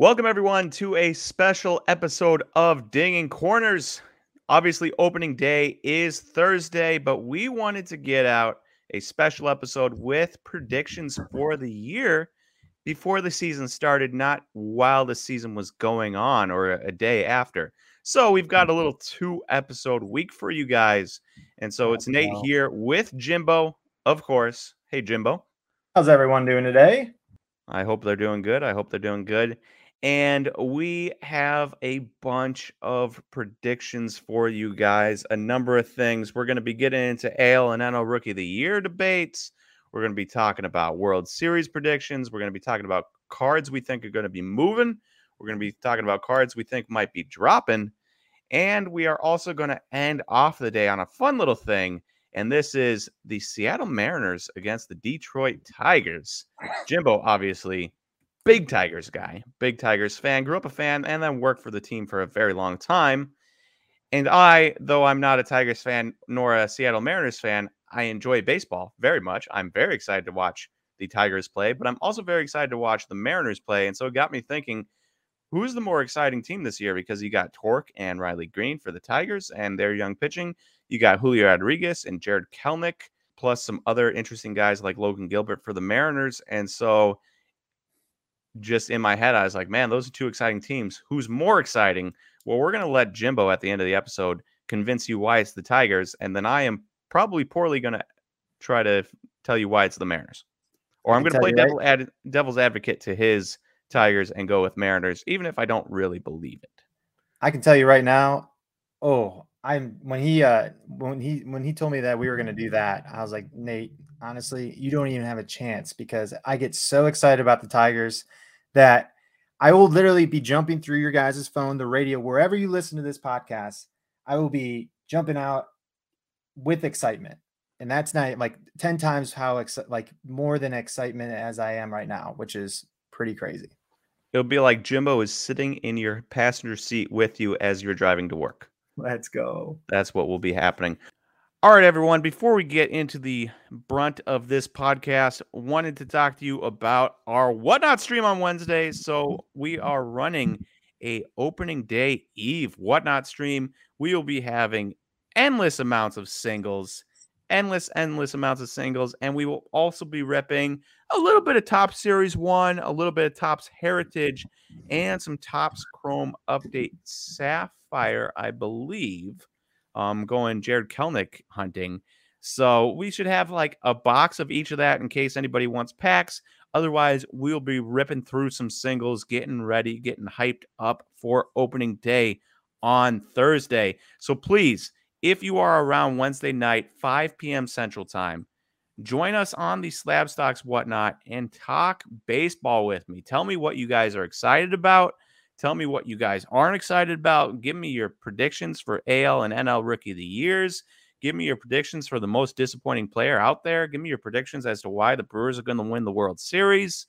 Welcome, everyone, to a special episode of Dinging Corners. Obviously, opening day is Thursday, but we wanted to get out a special episode with predictions for the year before the season started, not while the season was going on or a day after. So, we've got a little two episode week for you guys. And so, it's Nate here with Jimbo, of course. Hey, Jimbo. How's everyone doing today? I hope they're doing good. I hope they're doing good. And we have a bunch of predictions for you guys, a number of things. We're going to be getting into AL and NL Rookie of the Year debates. We're going to be talking about World Series predictions. We're going to be talking about cards we think are going to be moving. We're going to be talking about cards we think might be dropping. And we are also going to end off the day on a fun little thing. And this is the Seattle Mariners against the Detroit Tigers. Jimbo, obviously, big Tigers guy, big Tigers fan, grew up a fan, and then worked for the team for a very long time. And I, though I'm not a Tigers fan nor a Seattle Mariners fan, I enjoy baseball very much. I'm very excited to watch the Tigers play, but I'm also very excited to watch the Mariners play. And so it got me thinking, who's the more exciting team this year? Because you got Tork and Riley Greene for the Tigers and their young pitching. You got Julio Rodriguez and Jarred Kelenic, plus some other interesting guys like Logan Gilbert for the Mariners. And so just in my head, I was like, man, those are two exciting teams. Who's more exciting? Well, we're going to let Jimbo at the end of the episode convince you why it's the Tigers. And then I am probably poorly going to try to tell you why it's the Mariners. Or I'm going to play devil right. ad, devil's advocate to his Tigers and go with Mariners, even if I don't really believe it. I can tell you right now. Oh, I'm when he uh when he when he told me that we were going to do that, I was like, Nate, honestly, you don't even have a chance because I get so excited about the Tigers that I will literally be jumping through your guys' phone, the radio, wherever you listen to this podcast. I will be jumping out with excitement. And that's not like 10 times how ex- like more than excitement as I am right now, which is pretty crazy. It'll be like Jimbo is sitting in your passenger seat with you as you're driving to work. Let's go. That's what will be happening. All right, everyone. Before we get into the brunt of this podcast, wanted to talk to you about our whatnot stream on Wednesday. So we are running a opening day eve whatnot stream. We will be having endless amounts of singles, endless, endless amounts of singles, and we will also be repping a little bit of top Series One, a little bit of Topps Heritage, and some Topps Chrome Update Sapphire, I believe um, going Jarred Kelenic hunting. So we should have like a box of each of that in case anybody wants packs. Otherwise, we'll be ripping through some singles, getting ready, getting hyped up for opening day on Thursday. So please, if you are around Wednesday night, 5 p.m. Central Time, join us on the Slab Stocks Whatnot and talk baseball with me. Tell me what you guys are excited about. Tell me what you guys aren't excited about. Give me your predictions for AL and NL Rookie of the Years. Give me your predictions for the most disappointing player out there. Give me your predictions as to why the Brewers are going to win the World Series.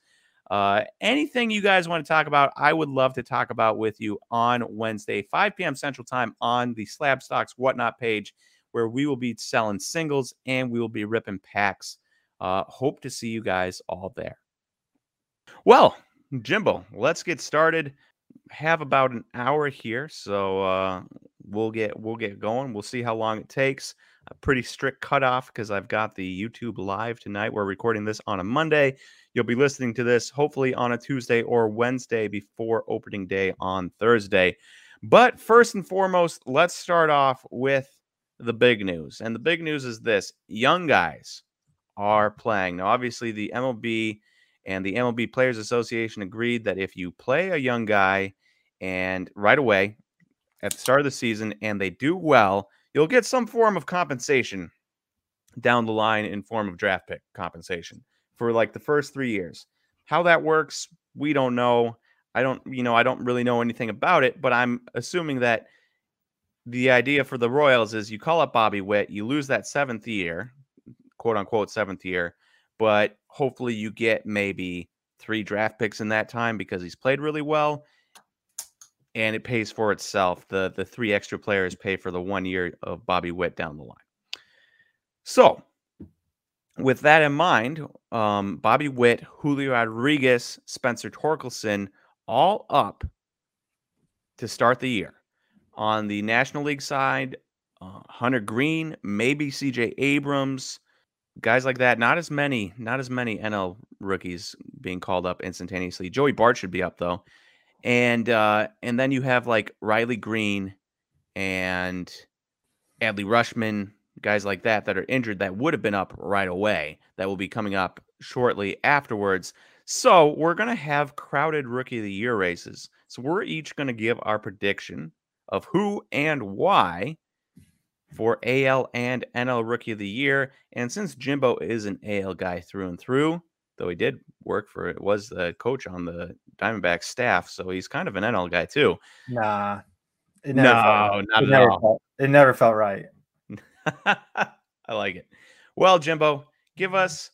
Uh, anything you guys want to talk about, I would love to talk about with you on Wednesday, 5 p.m. Central Time on the Slab Stocks Whatnot page, where we will be selling singles and we will be ripping packs. Uh, hope to see you guys all there. Well, Jimbo, let's get started have about an hour here, so uh, we'll get we'll get going. We'll see how long it takes. A pretty strict cutoff because I've got the YouTube live tonight. We're recording this on a Monday. You'll be listening to this hopefully on a Tuesday or Wednesday before opening day on Thursday. But first and foremost, let's start off with the big news. And the big news is this young guys are playing. Now, obviously, the MLB and the MLB Players Association agreed that if you play a young guy and right away at the start of the season and they do well, you'll get some form of compensation down the line in form of draft pick compensation for like the first 3 years. How that works, we don't know. I don't you know, I don't really know anything about it, but I'm assuming that the idea for the Royals is you call up Bobby Witt, you lose that 7th year, quote unquote 7th year, but hopefully you get maybe 3 draft picks in that time because he's played really well and it pays for itself. The the three extra players pay for the one year of Bobby Witt down the line. So, with that in mind, um, Bobby Witt, Julio Rodriguez, Spencer Torkelson, all up to start the year. On the National League side, uh, Hunter Greene, maybe CJ Abrams, guys like that. Not as many, not as many NL rookies being called up instantaneously. Joey Bart should be up though, and uh, and then you have like Riley Greene and Adley Rutschman, guys like that that are injured that would have been up right away that will be coming up shortly afterwards. So we're gonna have crowded rookie of the year races. So we're each gonna give our prediction of who and why for AL and NL Rookie of the Year. And since Jimbo is an AL guy through and through, though he did work for it, was the coach on the Diamondback staff, so he's kind of an NL guy too. Nah, it never no, felt, not it at all. Felt, it never felt right. I like it. Well, Jimbo, give us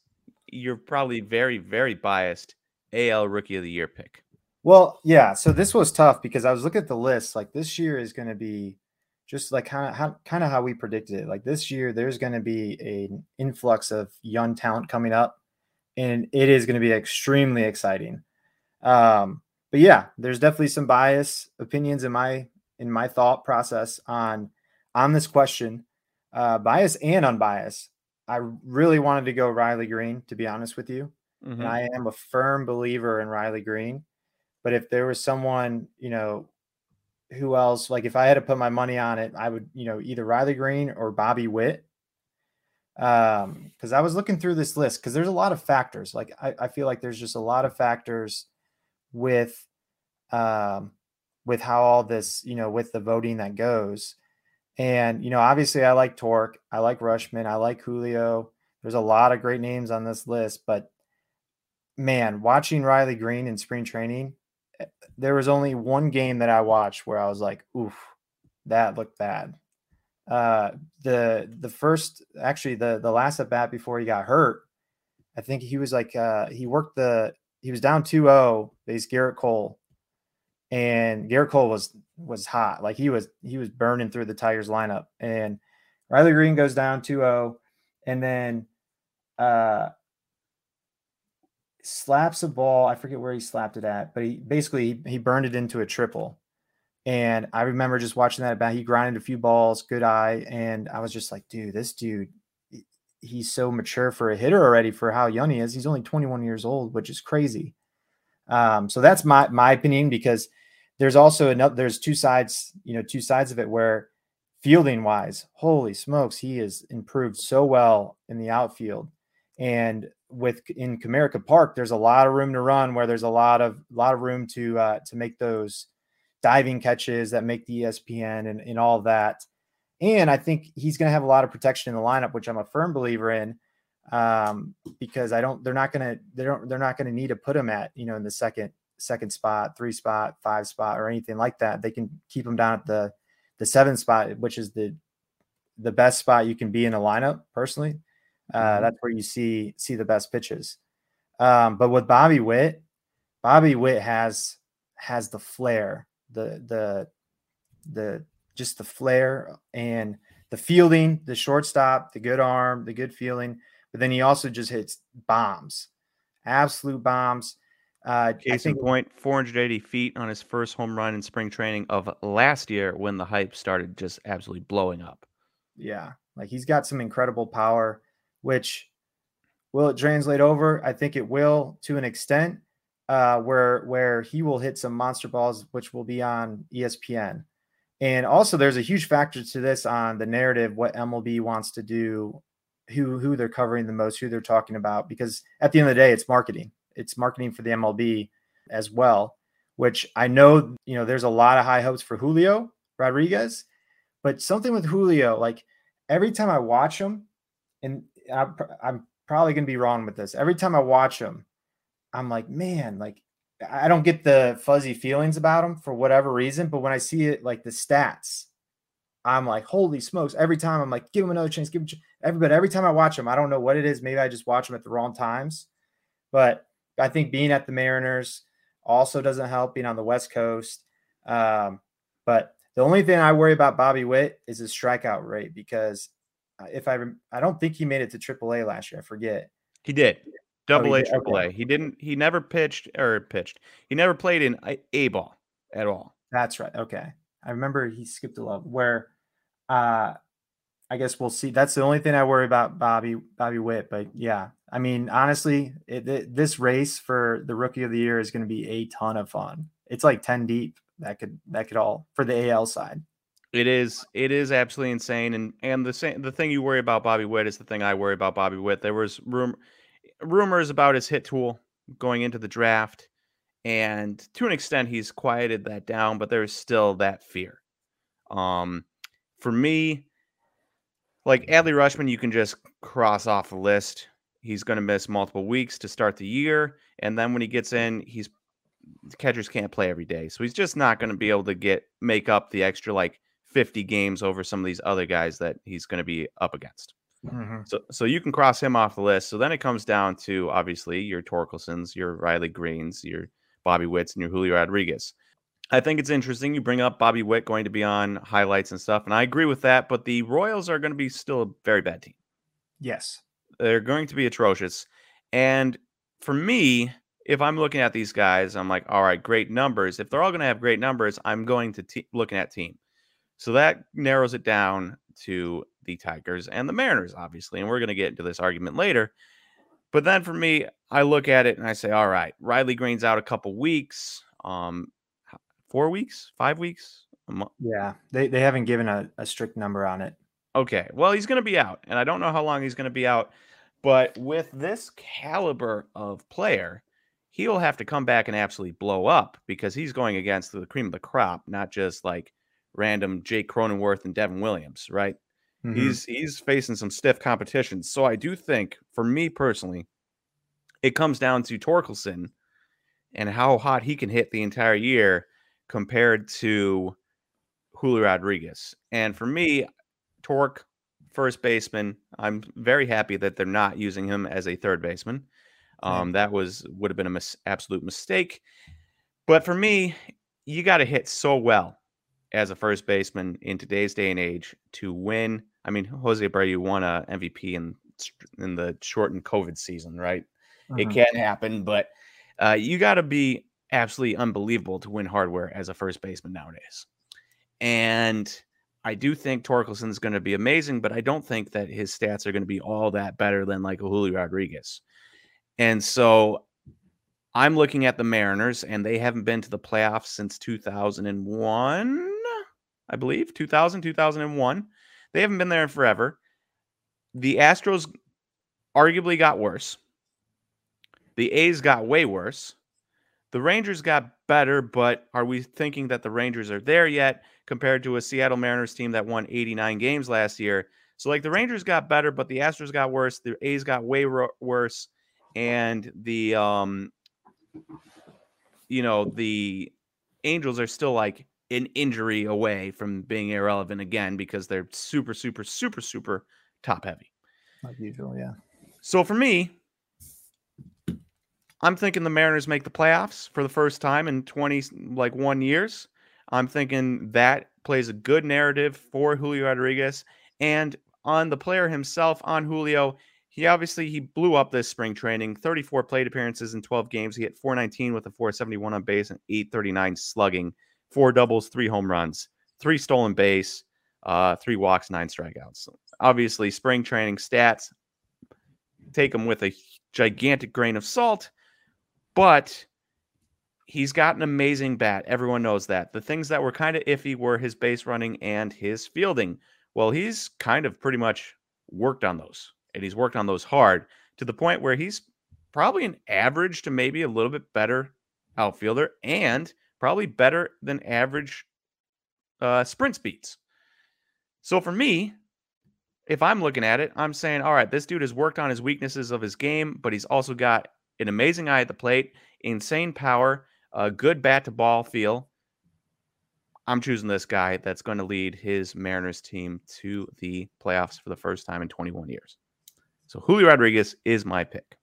your probably very, very biased AL Rookie of the Year pick. Well, yeah. So this was tough because I was looking at the list. Like this year is going to be just like kind of how kind of how we predicted it. Like this year, there's going to be an influx of young talent coming up, and it is going to be extremely exciting. Um, but yeah, there's definitely some bias opinions in my in my thought process on on this question, uh, bias and unbiased. I really wanted to go Riley Greene, to be honest with you, mm-hmm. and I am a firm believer in Riley Greene. But if there was someone, you know, who else? Like if I had to put my money on it, I would, you know, either Riley Greene or Bobby Witt. Um, because I was looking through this list because there's a lot of factors. Like I, I feel like there's just a lot of factors with um with how all this, you know, with the voting that goes. And, you know, obviously I like Tork, I like Rutschman, I like Julio. There's a lot of great names on this list, but man, watching Riley Greene in spring training, there was only one game that I watched where I was like, oof, that looked bad. Uh, the the first actually the the last at bat before he got hurt, I think he was like uh, he worked the he was down 2-0, faced Gerrit Cole. And Gerrit Cole was was hot. Like he was he was burning through the Tigers lineup. And Riley Greene goes down 2-0. And then uh slaps a ball. I forget where he slapped it at, but he basically he burned it into a triple. And I remember just watching that bat. He grinded a few balls, good eye, and I was just like, dude, this dude, he's so mature for a hitter already for how young he is. He's only 21 years old, which is crazy. Um, so that's my my opinion because there's also another there's two sides, you know, two sides of it where fielding wise, holy smokes, he has improved so well in the outfield. And with in Comerica Park, there's a lot of room to run where there's a lot of a lot of room to uh, to make those diving catches that make the ESPN and, and all that. And I think he's going to have a lot of protection in the lineup, which I'm a firm believer in, um, because I don't. They're not going to. They don't. They're not going to need to put him at you know in the second second spot, three spot, five spot, or anything like that. They can keep him down at the the seven spot, which is the the best spot you can be in a lineup. Personally, uh, mm-hmm. That's where you see see the best pitches. Um, but with Bobby Witt, Bobby Witt has has the flair, the the the just the flair and the fielding, the shortstop, the good arm, the good feeling. But then he also just hits bombs, absolute bombs. Uh, Case think, in point, 480 feet on his first home run in spring training of last year when the hype started just absolutely blowing up. Yeah, like he's got some incredible power which will it translate over? I think it will to an extent, uh, where where he will hit some monster balls, which will be on ESPN. And also, there's a huge factor to this on the narrative, what MLB wants to do, who who they're covering the most, who they're talking about, because at the end of the day, it's marketing. It's marketing for the MLB as well, which I know, you know, there's a lot of high hopes for Julio Rodriguez, but something with Julio, like every time I watch him, and I'm, I'm probably going to be wrong with this. Every time I watch him, I'm like, man, like I don't get the fuzzy feelings about him for whatever reason. But when I see it, like the stats, I'm like, holy smokes! Every time I'm like, give him another chance, give him everybody. Every time I watch him, I don't know what it is. Maybe I just watch him at the wrong times. But I think being at the Mariners also doesn't help. Being on the West Coast, um, but the only thing I worry about Bobby Witt is his strikeout rate because if I I don't think he made it to AAA last year. I forget. He did. Double he A, triple. A. He didn't. He never pitched or pitched. He never played in A, A ball at all. That's right. Okay. I remember he skipped a level where uh I guess we'll see. That's the only thing I worry about Bobby Bobby Witt, but yeah. I mean, honestly, it, it- this race for the rookie of the year is going to be a ton of fun. It's like 10 deep. That could that could all for the AL side. It is. It is absolutely insane. And and the same. The thing you worry about Bobby Witt is the thing I worry about Bobby Witt. There was rum, rumors about his hit tool going into the draft, and to an extent, he's quieted that down. But there's still that fear. Um, for me, like Adley Rutschman, you can just cross off the list. He's going to miss multiple weeks to start the year, and then when he gets in, he's catchers can't play every day, so he's just not going to be able to get make up the extra like 50 games over some of these other guys that he's going to be up against. Mhm. So, so you can cross him off the list. So then it comes down to obviously your Torkelsons, your Riley Greenes, your Bobby Witts, and your Julio Rodriguez. I think it's interesting you bring up Bobby Witt going to be on highlights and stuff, and I agree with that. But the Royals are going to be still a very bad team. Yes. They're going to be atrocious. And for me, if I'm looking at these guys, I'm like, all right, great numbers. If they're all going to have great numbers, I'm going to te- looking at team. So that narrows it down to the Tigers and the Mariners, obviously. And we're going to get into this argument later. But then for me, I look at it and I say, all right, Riley Greene's out a couple weeks, um, four weeks, five weeks, Yeah. They they haven't given a, a strict number on it. Okay. Well, he's going to be out, and I don't know how long he's going to be out. But with this caliber of player, he'll have to come back and absolutely blow up because he's going against the cream of the crop, not just like random Jake Cronenworth and Devin Williams, right? Mhm. He's he's facing some stiff competition. So I do think, for me personally, it comes down to Torkelson and how hot he can hit the entire year compared to Julio Rodriguez. And for me, Tork, first baseman, I'm very happy that they're not using him as a third baseman. Um, that was would have been a mis- absolute mistake. But for me, you got to hit so well as a first baseman in today's day and age to win. I mean, Jose Abreu won a MVP in in the shortened COVID season, right? It Mhm. can happen, but uh, you got to be absolutely unbelievable to win hardware as a first baseman nowadays. And I do think Torkelson is going to be amazing, but I don't think that his stats are going to be all that better than like a Julio Rodriguez. And so I'm looking at the Mariners, and they haven't been to the playoffs since 2001, I believe, 2000, 2001. They haven't been there in forever. The Astros arguably got worse. The A's got way worse. The Rangers got better, but are we thinking that the Rangers are there yet compared to a Seattle Mariners team that won 89 games last year? So, like, the Rangers got better, but the Astros got worse. The A's got way worse. And the, um, you know, the Angels are still like an injury away from being irrelevant again because they're super, super, super, super top heavy. Like usual, yeah. So for me, I'm thinking the Mariners make the playoffs for the first time in 20 like 1 years. I'm thinking that plays a good narrative for Julio Rodriguez and on the player himself on Julio, he obviously he blew up this spring training, 34 plate appearances in 12 games. He hit 419 with a 471 on base and 839 slugging, four doubles, three home runs, three stolen base, uh, three walks, nine strikeouts. So obviously, spring training stats take them with a gigantic grain of salt, but he's got an amazing bat. Everyone knows that. The things that were kind of iffy were his base running and his fielding. Well, he's kind of pretty much worked on those, and he's worked on those hard to the point where he's probably an average to maybe a little bit better outfielder and probably better than average uh, sprint speeds. So for me, if I'm looking at it, I'm saying, all right, this dude has worked on his weaknesses of his game, but he's also got an amazing eye at the plate, insane power, a good bat to ball feel. I'm choosing this guy that's going to lead his Mariners team to the playoffs for the first time in 21 years. So Julio Rodriguez is my pick.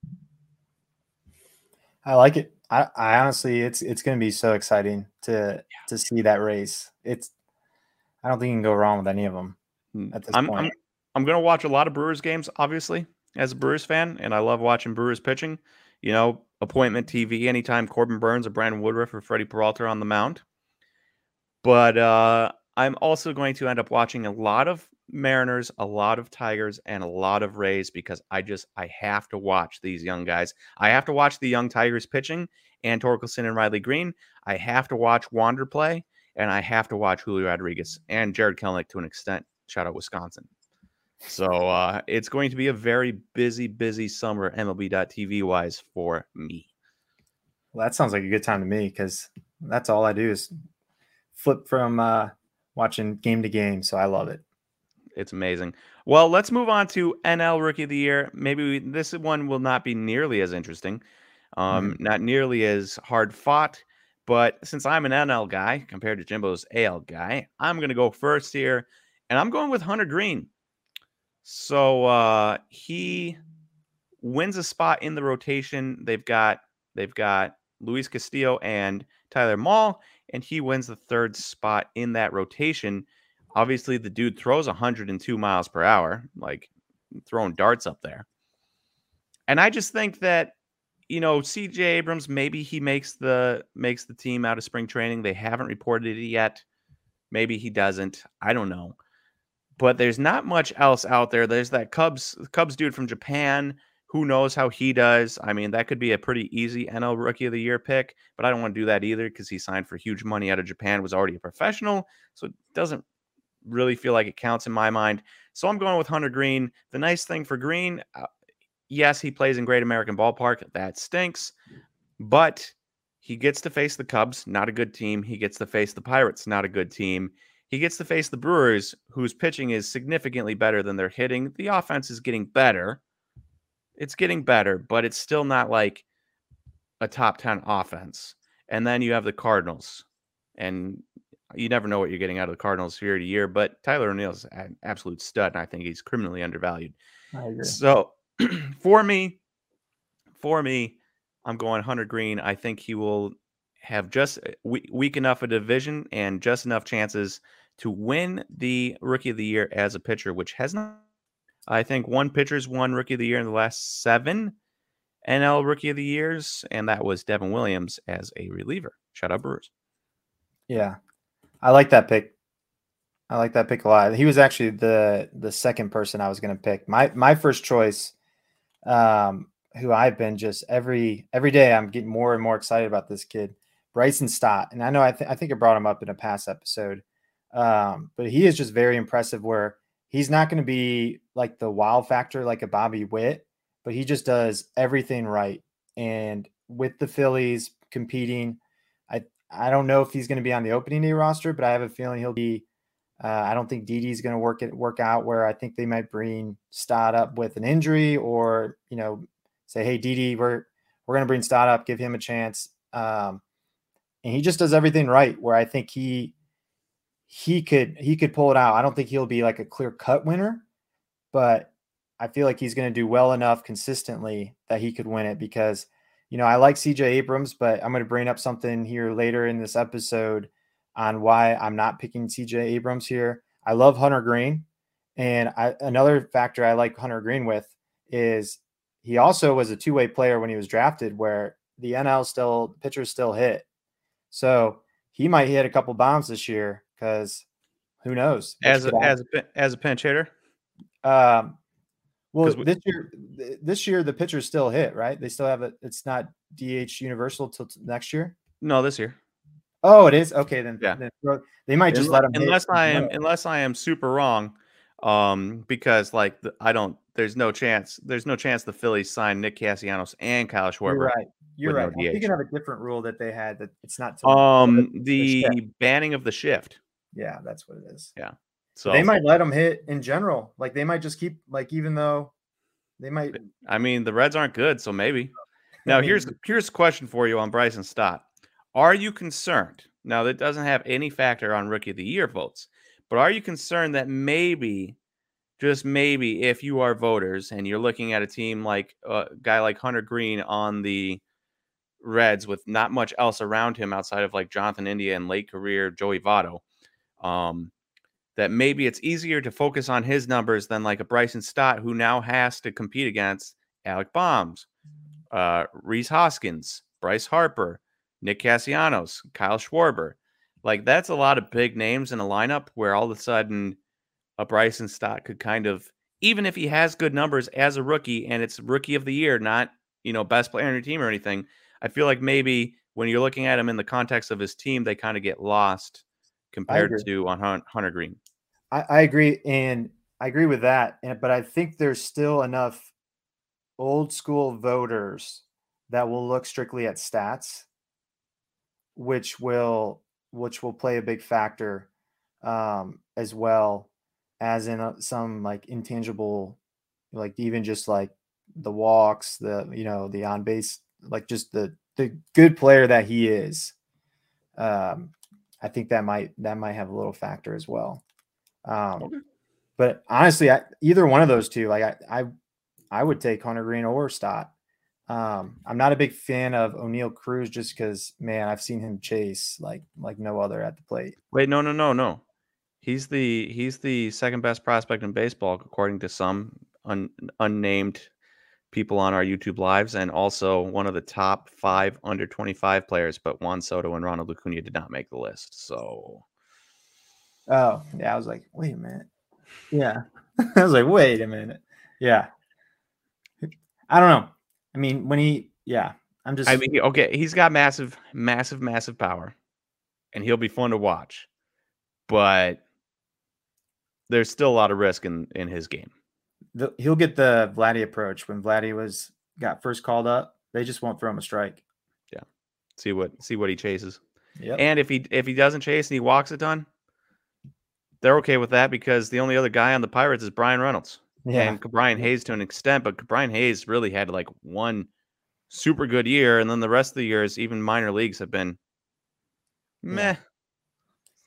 I like it. I, I honestly, it's it's going to be so exciting to to see that race. It's, I don't think you can go wrong with any of them Mm, at this I'm, point. I'm I'm going to watch a lot of Brewers games, obviously. as a Brewers fan, and I love watching Brewers pitching. You know, appointment TV anytime Corbin Burnes or Brandon Woodruff or Freddy Peralta on the mound. But uh, I'm also going to end up watching a lot of Mariners, a lot of Tigers, and a lot of Rays because I just I have to watch these young guys. I have to watch the young Tigers pitching and Torkelson and Riley Greene. I have to watch Wander play, and I have to watch Julio Rodriguez and Jarred Kelenic to an extent. Shout out Wisconsin. So uh, it's going to be a very busy, busy summer MLB.TV wise for me. Well, that sounds like a good time to me because that's all I do is flip from uh, watching game to game. So I love it. It's amazing. Well, let's move on to NL Rookie of the Year. Maybe we, this one will not be nearly as interesting, um, mm-hmm. not nearly as hard fought. But since I'm an NL guy compared to Jimbo's AL guy, I'm going to go first here, and I'm going with Hunter Greene. So uh, he wins a spot in the rotation. They've got they've got Luis Castillo and Tyler Mahle, and he wins the third spot in that rotation. Obviously, the dude throws 102 miles per hour, like throwing darts up there. And I just think that you know, CJ Abrams maybe he makes the makes the team out of spring training. They haven't reported it yet. Maybe he doesn't. I don't know but there's not much else out there. There's that Cubs Cubs dude from Japan. Who knows how he does? I mean, that could be a pretty easy NL Rookie of the Year pick, but I don't want to do that either because he signed for huge money out of Japan, was already a professional, so it doesn't really feel like it counts in my mind. So I'm going with Hunter Greene. The nice thing for Greene, uh, yes, he plays in Great American Ballpark. That stinks, but he gets to face the Cubs, not a good team. He gets to face the Pirates, not a good team. He gets to face the Brewers, whose pitching is significantly better than their hitting. The offense is getting better. It's getting better, but it's still not like a top 10 offense. And then you have the Cardinals. And you never know what you're getting out of the Cardinals year to year, but Tyler O'Neill's an absolute stud, and I think he's criminally undervalued. So for me, for me, I'm going Hunter Greene. I think he will have just uh, weak enough a division and just enough chances to win the Rookie of the Year as a pitcher, which has not. I think one pitcher's won Rookie of the Year in the last seven NL Rookie of the Years, and that was Devin Williams as a reliever. Shout out Brewers. Yeah, I like that pick. I like that pick a lot. He was actually the the second person I was going to pick. My my first choice, um, who I've been just every every day I'm getting more and more excited about this kid, Bryson Stott. And I know I, th- I think I brought him up in a past episode. Um, but he is just very impressive where he's not going to be like the wow factor like a Bobby Witt, but he just does everything right. And with the Phillies competing, I don't know if he's going to be on the opening day roster, but I have a feeling he'll be. Uh, I don't think Didi's going to work it work out where I think they might bring Stott up with an injury or you know say hey Didi we're we're going to bring Stott up give him a chance. Um, and he just does everything right. Where I think he he could he could pull it out. I don't think he'll be like a clear cut winner, but I feel like he's going to do well enough consistently that he could win it because you know, I like CJ Abrams, but I'm going to bring up something here later in this episode on why I'm not picking CJ Abrams here. I love Hunter Greene. and I, another factor I like Hunter Greene with is he also was a two-way player when he was drafted where the NL still pitchers still hit. So he might hit a couple bombs this year because who knows? As a, as a as a pinch hitter. Um, well, we, this year, this year the pitchers still hit, right? They still have it. It's not DH universal till next year. No, this year. Oh, it is okay. Then, yeah. Then they might just unless, let them. Unless I am, unless I am super wrong, um, because like the, I don't. There's no chance. There's no chance the Phillies sign Nick Castellanos and Kyle Schwarber. You're right. You're right. No thinking of a different rule that they had that it's not. um, the, the banning of the shift. Yeah, that's what it is. Yeah. So they might let them hit in general. Like they might just keep like even though they might. I mean, the Reds aren't good, so maybe. Now here's here's a question for you on Bryson Stott. Are you concerned? Now that doesn't have any factor on Rookie of the Year votes, but are you concerned that maybe, just maybe, if you are voters and you're looking at a team like a guy like Hunter Greene on the Reds with not much else around him outside of like Jonathan India and late career Joey Votto, um, that maybe it's easier to focus on his numbers than like a Bryson Stott who now has to compete against Alec Bombs, uh, Rhys Hoskins, Bryce Harper, Nick Castellanos, Kyle Schwarber. Like that's a lot of big names in a lineup where all of a sudden a Bryson Stott could kind of, even if he has good numbers as a rookie and it's rookie of the year, not you know best player on your team or anything. I feel like maybe when you're looking at him in the context of his team, they kind of get lost compared to on Hunter Greene. I, I agree, and I agree with that. And but I think there's still enough old school voters that will look strictly at stats, which will which will play a big factor um, as well as in a, some like intangible, like even just like the walks, the you know the on base, like just the the good player that he is. Um, I think that might that might have a little factor as well. Um, okay. But honestly, I, either one of those two, like I, I, I would take Hunter Greene or Stott. Um, I'm not a big fan of Oneil Cruz just because, man, I've seen him chase like like no other at the plate. Wait, no, no, no, no. He's the he's the second best prospect in baseball according to some un, unnamed people on our YouTube lives, and also one of the top five under 25 players. But Juan Soto and Ronald Acuna did not make the list. So, oh yeah, I was like, wait a minute. Yeah, I was like, wait a minute. Yeah, I don't know. I mean, when he, yeah, I'm just. I mean, okay, he's got massive, massive, massive power, and he'll be fun to watch, but there's still a lot of risk in in his game. The, he'll get the Vladdy approach when Vladdy was got first called up. They just won't throw him a strike. Yeah, see what see what he chases. Yeah, and if he if he doesn't chase and he walks a ton, they're okay with that because the only other guy on the Pirates is Bryan Reynolds yeah. and Brian Hayes to an extent, but Brian Hayes really had like one super good year, and then the rest of the years, even minor leagues, have been meh. Yeah.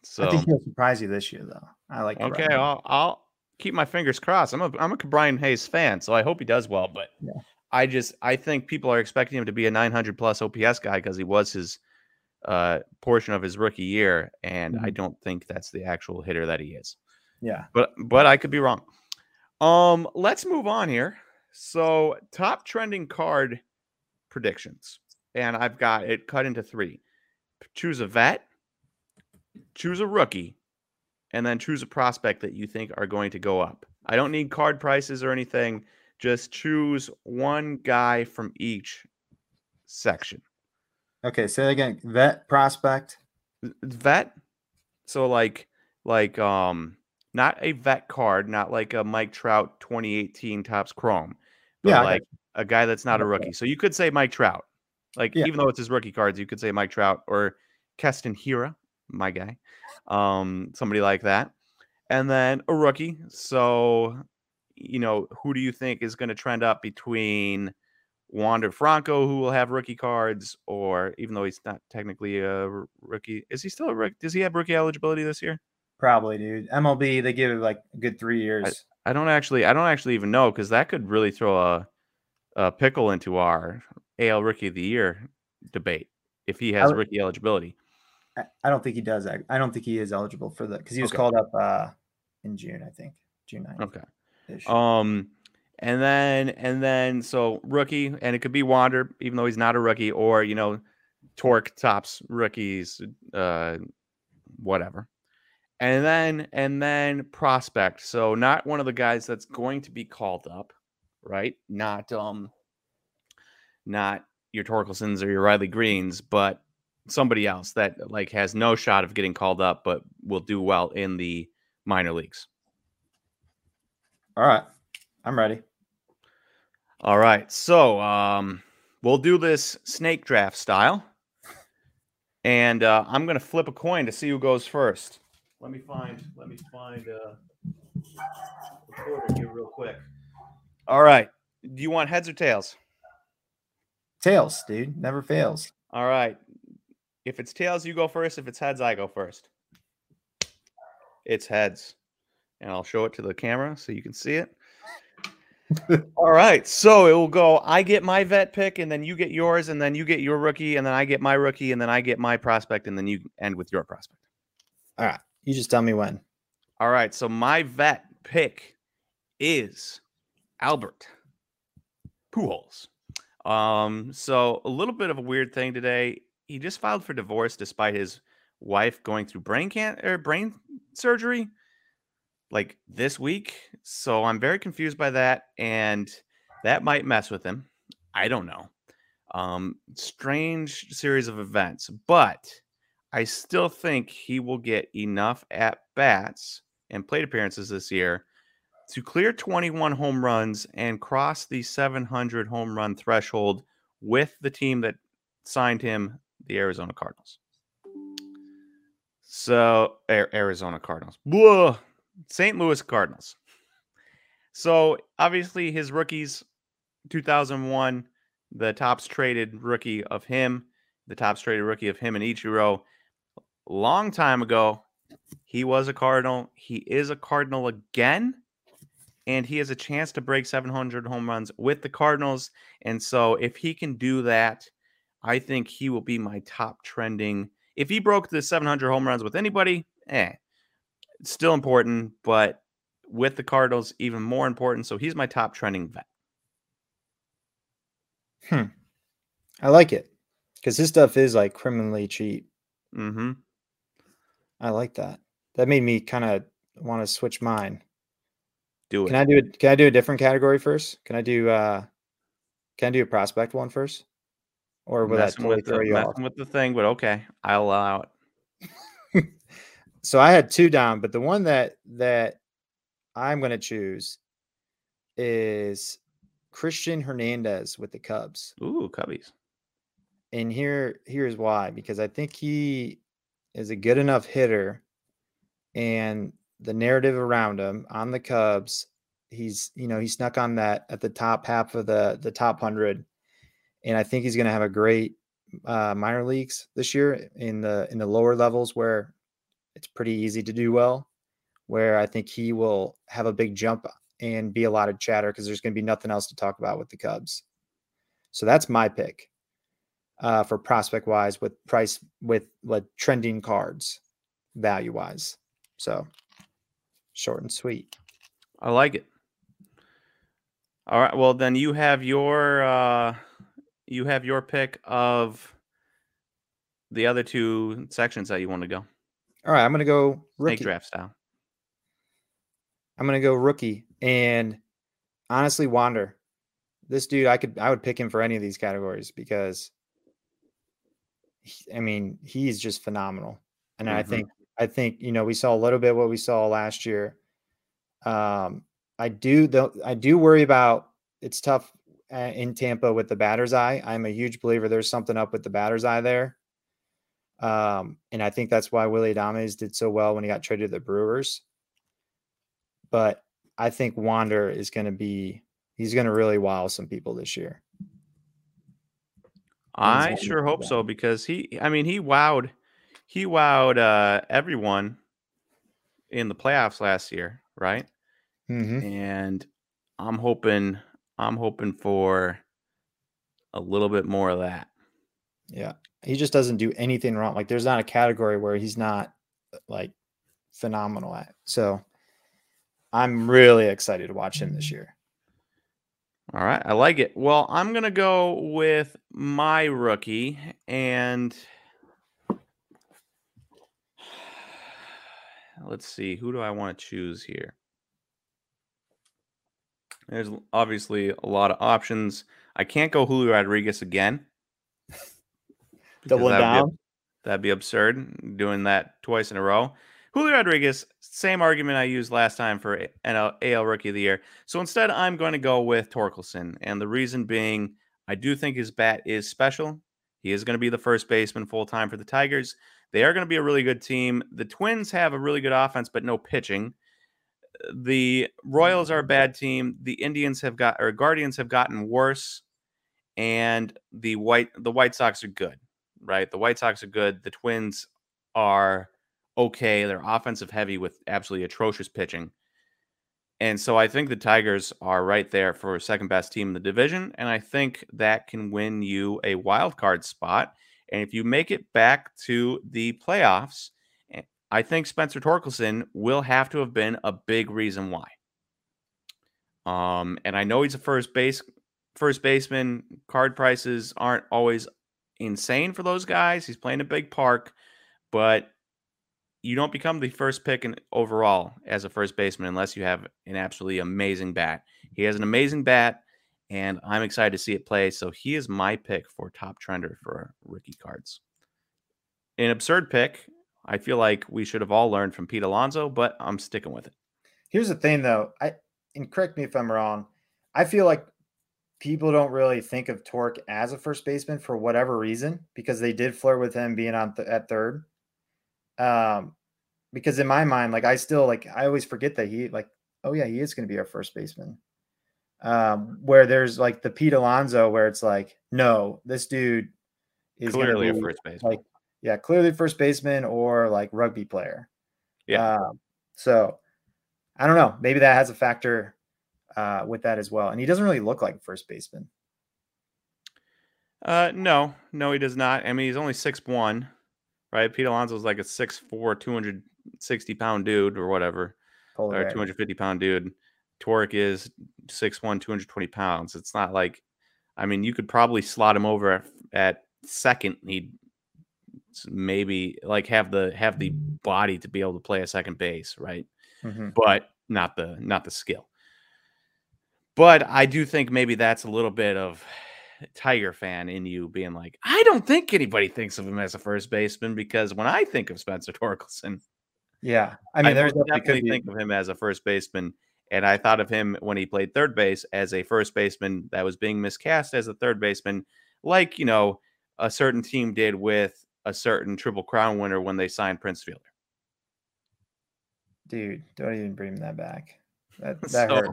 So I think he'll surprise you this year, though. I like. Okay, I'll, I'll keep my fingers crossed. I'm a I'm a Brian Hayes fan, so I hope he does well. But yeah. I just I think people are expecting him to be a 900 plus OPS guy because he was his uh, portion of his rookie year, and mm-hmm. I don't think that's the actual hitter that he is. Yeah, but but I could be wrong. Um, let's move on here. So, top trending card predictions, and I've got it cut into three. Choose a vet, choose a rookie, and then choose a prospect that you think are going to go up. I don't need card prices or anything. Just choose one guy from each section. Okay, say again. Vet prospect. Vet. So like like um not a vet card, not like a Mike Trout 2018 Topps Chrome, but yeah, like a guy that's not a rookie. So you could say Mike Trout. Like yeah. even though it's his rookie cards, you could say Mike Trout or Keston Hiura, my guy. Um, somebody like that. And then a rookie. So, you know, who do you think is going to trend up between Wander Franco, who will have rookie cards, or even though he's not technically a rookie, is he still a rookie? Does he have rookie eligibility this year? Probably, dude. MLB they give it like a good three years. I, I don't actually, I don't actually even know because that could really throw a, a pickle into our AL Rookie of the Year debate if he has rookie eligibility. I don't think he does. I don't think he is eligible for the because he was okay. called up uh, in June, I think June 9th. Okay. Um, and then and then so rookie, and it could be Wander, even though he's not a rookie, or you know, Tork Topps rookies, uh, whatever and then and then prospect. So not one of the guys that's going to be called up, right? Not um, not your Torkelsons or your Riley Greenes, but somebody else that like has no shot of getting called up, but will do well in the minor leagues. All right, I'm ready. All right, so um, we'll do this snake draft style, and uh, I'm gonna flip a coin to see who goes first. Let me find. Let me find uh, recorder here real quick. All right. Do you want heads or tails? Tails, dude. Never fails. All right. If it's tails, you go first. If it's heads, I go first. It's heads. And I'll show it to the camera so you can see it. All right. So it will go I get my vet pick, and then you get yours, and then you get your rookie, and then I get my rookie, and then I get my prospect, and then you end with your prospect. All right. You just tell me when. All right. So my vet pick is Albert Pujols. Um, so a little bit of a weird thing today. He just filed for divorce despite his wife going through brain can or brain surgery like this week. So I'm very confused by that, and that might mess with him. I don't know. Um, strange series of events, but I still think he will get enough at bats and plate appearances this year to clear 21 home runs and cross the 700 home run threshold with the team that signed him, the Arizona Cardinals. So, Arizona Cardinals. Whoa. St. Louis Cardinals. So, obviously, his rookies, 2001, the Topps Traded rookie of him, the Topps Traded rookie of him and Ichiro. Long time ago, he was a Cardinal. He is a Cardinal again and he has a chance to break 700 home runs with the Cardinals. And so, if he can do that, I think he will be my top trending. If he broke the 700 home runs with anybody, eh, it's still important, but with the Cardinals, even more important. So, he's my top trending vet. Hmm. I like it because his stuff is like criminally cheap. Mm-hmm. I like that. That made me kind of want to switch mine. Do it. Can I do it? Can I do a different category first? Can I do uh can I do a prospect one first? Or will messing that totally throw the, you off? with the thing, but okay, I'll allow it. so I had two down, but the one that that I'm gonna choose is Cristian Hernandez with the Cubs. Ooh, Cubbies. And here here's why because I think he is a good enough hitter and the narrative around him on the Cubs. He's, you know, he snuck on that at the top half of the the top hundred, and I think he's going to have a great uh, minor leagues this year in the in the lower levels where it's pretty easy to do well. Where I think he will have a big jump and be a lot of chatter because there's going to be nothing else to talk about with the Cubs. So that's my pick uh, for prospect wise with price with like trending cards value wise. So short and sweet. I like it. All right. Well, then you have your uh you have your pick of the other two sections that you want to go. All right, I'm gonna go rookie Snake draft style. I'm gonna go rookie and honestly Wander. This dude, I could I would pick him for any of these categories because he, I mean he's just phenomenal, and mm-hmm. I think I think you know we saw a little bit what we saw last year. Um, I do though I do worry about it's tough uh, in Tampa with the batter's eye. I'm a huge believer there's something up with the batter's eye there. Um, and I think that's why Willy Adames did so well when he got traded to the Brewers. But I think Wander is going to be he's going to really wow some people this year. I sure hope so because he I mean he wowed he wowed uh, everyone in the playoffs last year, right? Mm-hmm. And I'm hoping I'm hoping for a little bit more of that. Yeah. He just doesn't do anything wrong. Like there's not a category where he's not uh, like phenomenal at. So I'm really excited to watch him this mm. year. All right, I like it. Well, I'm going to go with my rookie and let's see. Who do I want to choose here? There's obviously a lot of options. I can't go Julio Rodriguez again. Doubling that'd down. Be, that'd be absurd doing that twice in a row. Julio Rodriguez, same argument I used last time for an AL Rookie of the Year. So instead, I'm going to go with Torkelson, and the reason being, I do think his bat is special. He is going to be the first baseman full time for the Tigers. They are going to be a really good team. The Twins have a really good offense, but no pitching. The Royals are a bad team. The Indians have got or Guardians have gotten worse, and the white the White Sox are good, right? The White Sox are good. The Twins are okay. They're offensive heavy with absolutely atrocious pitching. And so I think the Tigers are right there for second best team in the division. And I think that can win you a wild card spot. And if you make it back to the playoffs, eh, I think Spencer Torkelson will have to have been a big reason why. Um, and I know he's a first base first baseman. Card prices aren't always insane for those guys. He's playing a big park, but you don't become the first pick in overall as a first baseman unless you have an absolutely amazing bat. He has an amazing bat, and I'm excited to see it play. So he is my pick for top trender for rookie cards. An absurd pick. I feel like we should have all learned from Pete Alonso, but I'm sticking with it. Here's the thing, though. I and correct me if I'm wrong. I feel like people don't really think of Tork as a first baseman for whatever reason because they did flirt with him being on th- at third. Um, because in my mind, like I still like I always forget that he like oh yeah he is going to be our first baseman. Um, where there's like the Pete Alonso where it's like no this dude is Clearly be, a first baseman. like yeah clearly first baseman or like rugby player. Yeah. Um, so I don't know. Maybe that has a factor uh, with that as well. And he doesn't really look like a first baseman. Uh, no, no, he does not. I mean, he's only six one, right? Pete Alonso's like a 6'4", 260 pound dude or whatever, Polar or two hundred fifty pound dude. Tork is 6'1", 220 pounds. It's not like, I mean, you could probably slot him over at, at second. He'd maybe like have the have the body to be able to play a second base, right? Mhm. but not the not the skill. But I do think maybe that's a little bit of Tiger fan in you being like, I don't think anybody thinks of him as a first baseman because when I think of Spencer Torkelson, Yeah, I mean, there's most definitely be. think of him as a first baseman. And I thought of him when he played third base as a first baseman that was being miscast as a third baseman, like you know a certain team did with a certain Triple Crown winner when they signed Prince Fielder. Dude, don't even bring that back. That that So, hurt.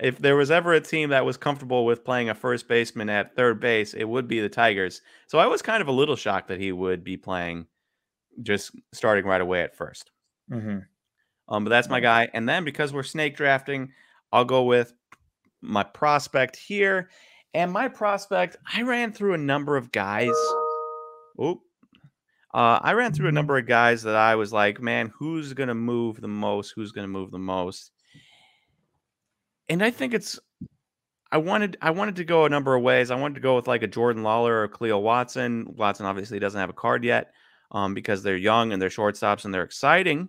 If there was ever a team that was comfortable with playing a first baseman at third base, it would be the Tigers. So I was kind of a little shocked that he would be playing just starting right away at first. hmm Um, but that's my guy. And then because we're snake drafting, I'll go with my prospect here. And my prospect, I ran through a number of guys. Oop. Uh, I ran through a number of guys that I was like, man, who's going to move the most? Who's going to move the most? And I think it's I wanted I wanted to go a number of ways. I wanted to go with like a Jordan Lawlar or Cleo Watson. Watson obviously doesn't have a card yet um, because they're young and they're shortstops and they're exciting.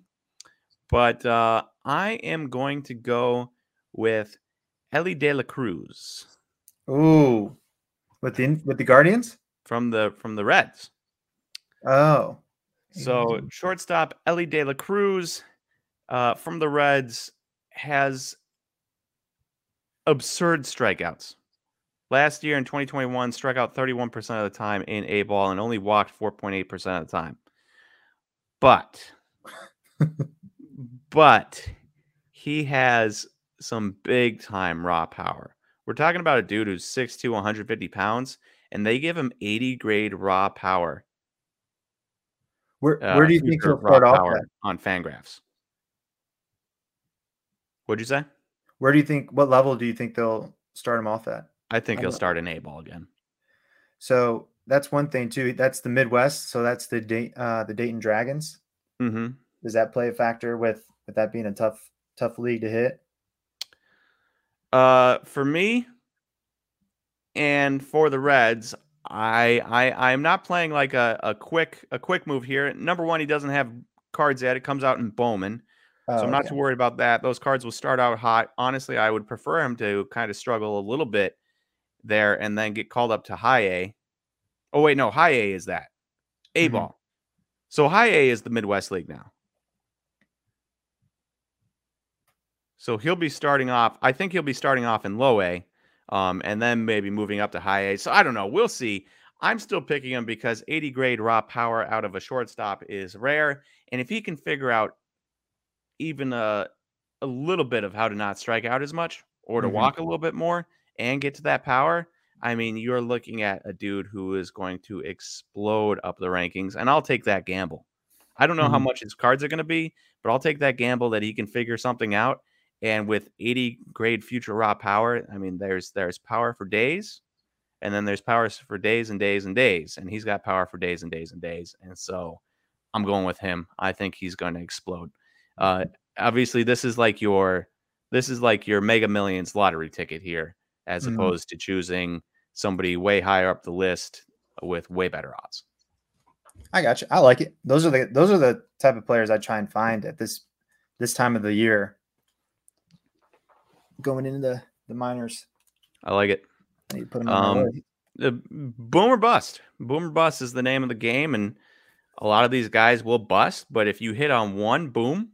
But uh, I am going to go with Elly De La Cruz Ooh, with the with the Guardians. from the from the Reds. Oh, So shortstop Elly De La Cruz uh, from the Reds has absurd strikeouts. Last year in 2021, struck out 31% of the time in A ball and only walked 4.8% of the time. But, but he has some big time raw power. We're talking about a dude who's 6'2, 150 pounds, and they give him 80 grade raw power where uh, do you think he'll start off? On Fangraphs. What'd you say? Where do you think? What level do you think they'll start him off at? I think I he'll don't- start an A ball again. So that's one thing too. That's the Midwest. So that's the Day, uh, the Dayton Dragons. hmm Does that play a factor with with that being a tough tough league to hit? Uh, for me and for the Reds, I I I'm not playing like a, a quick a quick move here. Number one, he doesn't have cards yet. It comes out in Bowman, Oh, so I'm not okay. too worried about that. Those cards will start out hot. Honestly, I would prefer him to kind of struggle a little bit there and then get called up to high A. Oh wait, no, high A is that A Mhm. ball. So high A is the Midwest League now. So he'll be starting off. I think he'll be starting off in low A, um, and then maybe moving up to high A. So I don't know. We'll see. I'm still picking him because 80 grade raw power out of a shortstop is rare, and if he can figure out even a a little bit of how to not strike out as much or to Mhm. walk a little bit more and get to that power, I mean, you're looking at a dude who is going to explode up the rankings, and I'll take that gamble. I don't know how Mhm. much his cards are going to be, but I'll take that gamble that he can figure something out. And with 80 grade future raw power, I mean, there's there's power for days, and then there's powers for days and days and days, and he's got power for days and days and days. And so, I'm going with him. I think he's going to explode. Uh, obviously, this is like your this is like your Mega Millions lottery ticket here, as Mhm. opposed to choosing somebody way higher up the list with way better odds. I got you. I like it. Those are the those are the type of players I try and find at this this time of the year. Going into the, the minors, I like it. Need put them Um. The boomer bust. Boomer bust is the name of the game, and a lot of these guys will bust. But if you hit on one boom,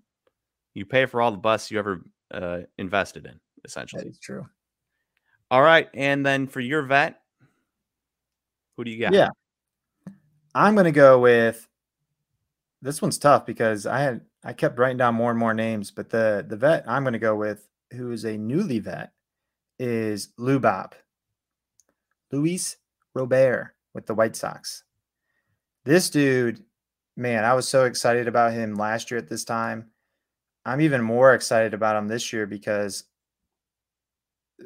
you pay for all the bus you ever uh, invested in, essentially. is true. All right, and then for your vet, who do you got? Yeah. I'm gonna go with this one's tough because I had I kept writing down more and more names, but the the vet I'm gonna go with, who is a newly vet, is Lou Bob. Luis Robert with the White Sox. This dude, man, I was so excited about him last year at this time. I'm even more excited about him this year because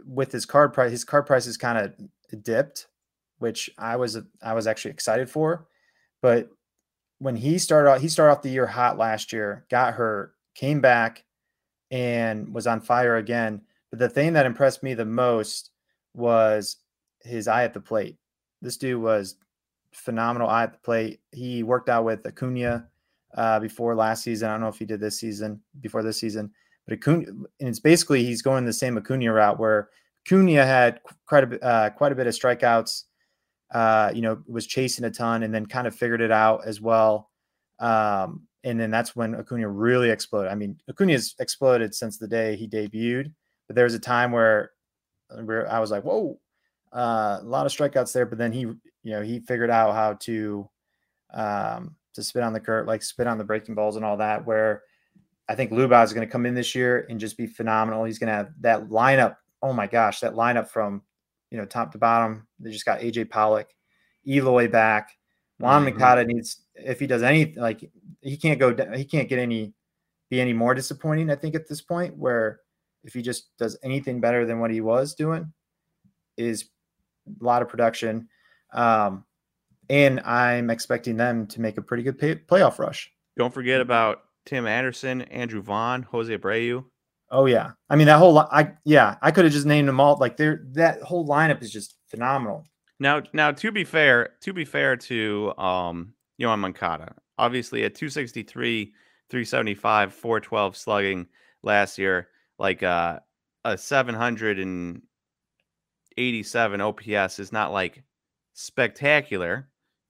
with his card price, his card price is kind of dipped, which I was I was actually excited for. But when he started out, he started off the year hot last year, got hurt, came back, and was on fire again. But the thing that impressed me the most was his eye at the plate. This dude was phenomenal eye at the plate. He worked out with Acuna uh, before last season. I don't know if he did this season before this season, but Acuna, and it's basically he's going the same Acuna route where Acuna had quite a bit, uh, quite a bit of strikeouts. Uh, you know, was chasing a ton and then kind of figured it out as well. Um, and then that's when Acuna really exploded. I mean, Acuna has exploded since the day he debuted, but there was a time where, where I was like, whoa, uh, a lot of strikeouts there. But then he, you know, he figured out how to um, to spit on the curve, like spit on the breaking balls and all that. Where I think Luba is going to come in this year and just be phenomenal. He's going to have that lineup. Oh my gosh, that lineup from you know top to bottom. They just got AJ Pollock, Eloy back. Yoan Mhm. Moncada needs if he does any like he can't go he can't get any be any more disappointing. I think at this point where if he just does anything better than what he was doing is a lot of production. Um, and I'm expecting them to make a pretty good pay- playoff rush. Don't forget about Tim Anderson, Andrew Vaughn, Jose Abreu. Oh yeah, I mean that whole li- I yeah I could have just named them all. Like they're that whole lineup is just phenomenal. Now, now to be fair, to be fair to um Yoan Moncada, obviously at 263, 375, 412 slugging last year, like uh, a 787 OPS is not like spectacular,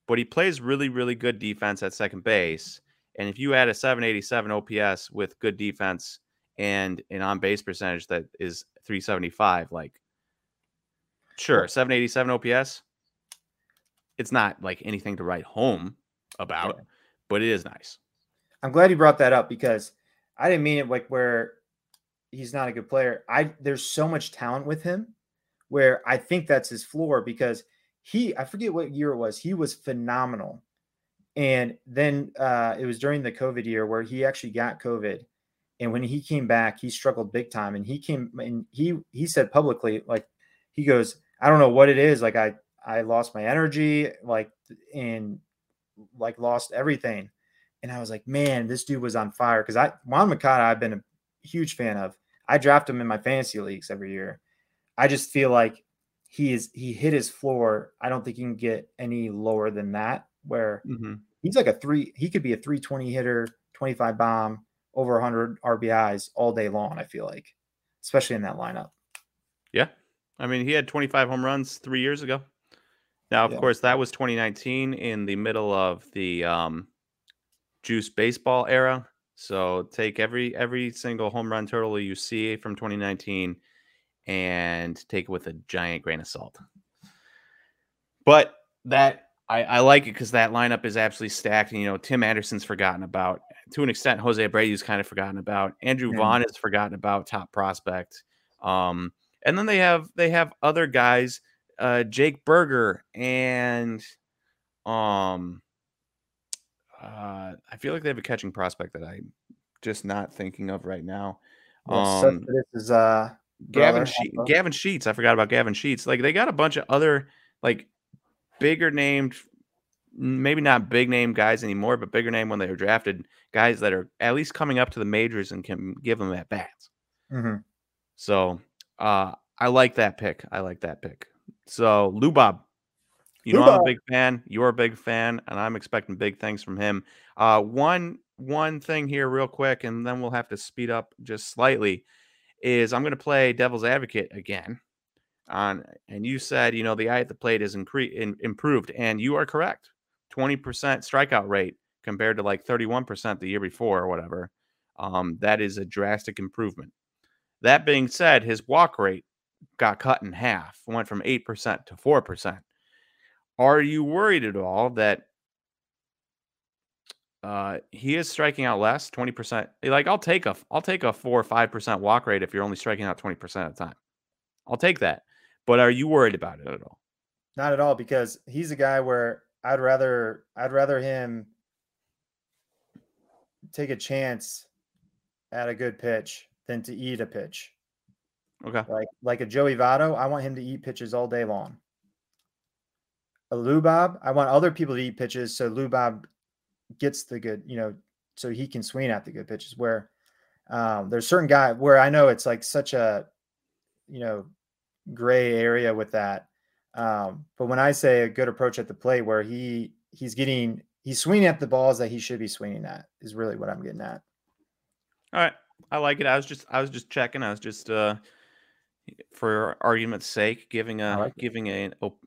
but he plays really, really good defense at second base. And if you add a 787 OPS with good defense and an on base percentage that is 375, like Sure, 787 OPS. It's not like anything to write home about, but it is nice. I'm glad you brought that up because I didn't mean it like where he's not a good player. I there's so much talent with him where I think that's his floor because he I forget what year it was. He was phenomenal. And then uh it was during the COVID year where he actually got COVID. And when he came back, he struggled big time. And he came and he he said publicly, like he goes, I don't know what it is. Like I I lost my energy, like and like lost everything. And I was like, man, this dude was on fire. Cause I Yoan Moncada, I've been a huge fan of. I draft him in my fantasy leagues every year. I just feel like he is he hit his floor. I don't think he can get any lower than that. Where Mm-hmm. he's like a three, he could be a 320 hitter, 25 bomb, over 100 RBIs all day long. I feel like, especially in that lineup. Yeah. I mean, he had 25 home runs three years ago. Now, of Yeah. course, that was 2019 in the middle of the um, juice baseball era. So take every every single home run total you see from 2019 and take it with a giant grain of salt. But that I, I like it because that lineup is absolutely stacked. And you know, Tim Anderson's forgotten about to an extent. Jose Abreu's kind of forgotten about. Andrew Yeah. Vaughn is forgotten about. Top prospect. Um, and then they have they have other guys, uh, Jake Burger and um, uh, I feel like they have a catching prospect that I'm just not thinking of right now. Well, Um, this is uh Gavin she- Gavin Sheets. I forgot about Gavin Sheets. Like they got a bunch of other like bigger named maybe not big name guys anymore, but bigger name when they were drafted, guys that are at least coming up to the majors and can give them at bats. Mm-hmm. So uh, I like that pick. I like that pick. So Lou Bob, you know I'm a big fan. You're a big fan, and I'm expecting big things from him. Uh, one one thing here, real quick, and then we'll have to speed up just slightly. Is I'm going to play devil's advocate again on, and you said you know the eye at the plate is incre- in, improved, and you are correct. 20% strikeout rate compared to like 31% the year before or whatever. Um, that is a drastic improvement. That being said, his walk rate got cut in half, went from 8% to 4%. Are you worried at all that uh, he is striking out less, 20%? Like I'll take a I'll take a 4 or 5% walk rate if you're only striking out 20% of the time. I'll take that. But are you worried about it at all? Not at all because he's a guy where I'd rather I'd rather him take a chance at a good pitch than to eat a pitch. Okay. Like like a Joey Votto, I want him to eat pitches all day long. A Lou Bob, I want other people to eat pitches so Lou Bob gets the good, you know, so he can swing at the good pitches. Where um, there's certain guy where I know it's like such a, you know, gray area with that. Um, but when I say a good approach at the plate, where he he's getting he's swinging at the balls that he should be swinging at, is really what I'm getting at. All right, I like it. I was just I was just checking. I was just uh for argument's sake, giving a like giving an op-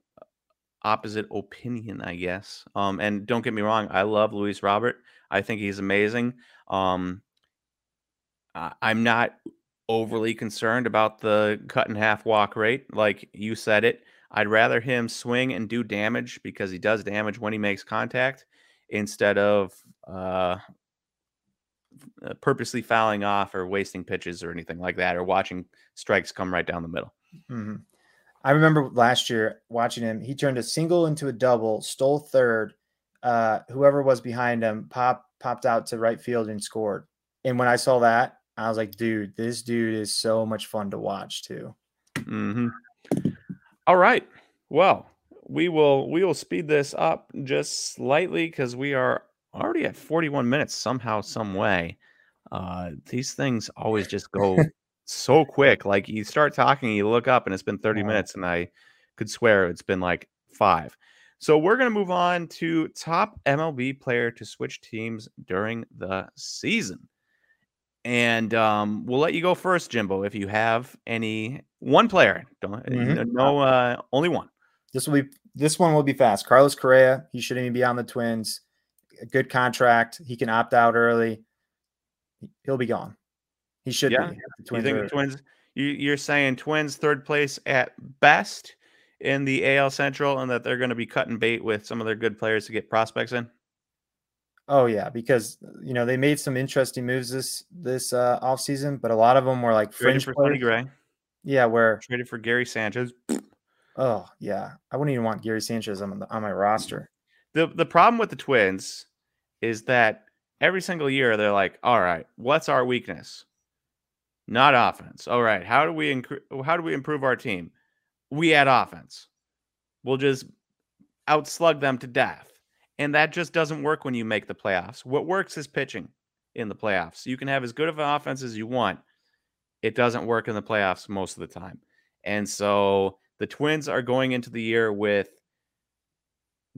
opposite opinion, I guess. Um, and don't get me wrong, I love Luis Robert. I think he's amazing. Um, I'm not overly concerned about the cut in half walk rate, like you said it. I'd rather him swing and do damage because he does damage when he makes contact instead of uh, uh, purposely fouling off or wasting pitches or anything like that, or watching strikes come right down the middle. Mm-hmm. I remember last year watching him. He turned a single into a double, stole third. Uh, whoever was behind him pop popped out to right field and scored. And when I saw that, I was like, dude, this dude is so much fun to watch too. Mm-hmm. All right. Well, we will we will speed this up just slightly because we are already at 41 minutes somehow, some way. Uh, these things always just go so quick. Like you start talking, you look up, and it's been 30 minutes, and I could swear it's been like five. So we're going to move on to top MLB player to switch teams during the season. And um, we'll let you go first, Jimbo, if you have any one player. Don't mm-hmm. no uh, only one. This will be this one will be fast. Carlos Correa, he shouldn't even be on the Twins a good contract. He can opt out early. He'll be gone. He should yeah. be. you think the Twins? You, are saying Twins third place at best in the AL Central, and that they're going to be cutting bait with some of their good players to get prospects in. Oh yeah, because you know they made some interesting moves this this uh, off season, but a lot of them were like fringe for Sonny Gray. Yeah, where traded for Gary Sanchez. Oh yeah, I wouldn't even want Gary Sanchez on the, on my roster. The the problem with the Twins is that every single year they're like, all right, what's our weakness? Not offense. All right, how do we how do we improve our team? We add offense. We'll just outslug them to death. And that just doesn't work when you make the playoffs. What works is pitching in the playoffs. You can have as good of an offense as you want. It doesn't work in the playoffs most of the time. And so the Twins are going into the year with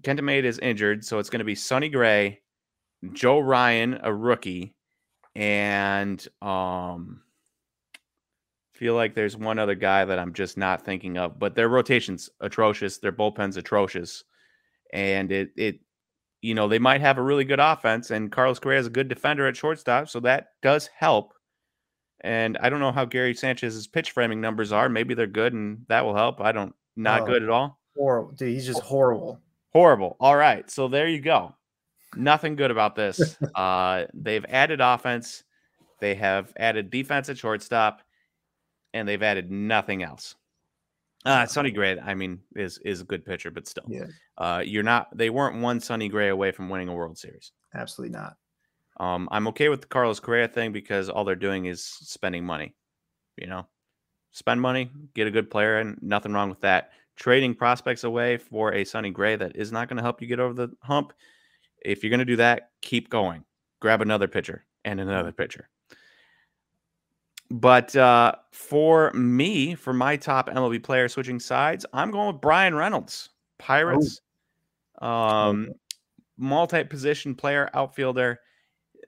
Kenta is injured, so it's going to be Sonny Gray, Joe Ryan, a rookie, and um feel like there's one other guy that I'm just not thinking of, but their rotation's atrocious, their bullpen's atrocious. And it it you know, they might have a really good offense and Carlos Correa is a good defender at shortstop, so that does help. And I don't know how Gary Sanchez's pitch framing numbers are. Maybe they're good and that will help. I don't not oh, good at all. Horrible. Dude, he's just horrible. Horrible. All right. So there you go. Nothing good about this. uh, they've added offense, they have added defense at shortstop, and they've added nothing else. Uh, Sonny Gray, I mean, is is a good pitcher, but still, yeah. uh, you're not. They weren't one Sonny Gray away from winning a World Series. Absolutely not. Um, I'm okay with the Carlos Correa thing because all they're doing is spending money. You know, spend money, get a good player, and nothing wrong with that. trading prospects away for a Sonny Gray that is not going to help you get over the hump. If you're going to do that, keep going. Grab another pitcher and another pitcher. But uh, for me, for my top MLB player switching sides, I'm going with Bryan Reynolds, Pirates, um, multi-position player, outfielder.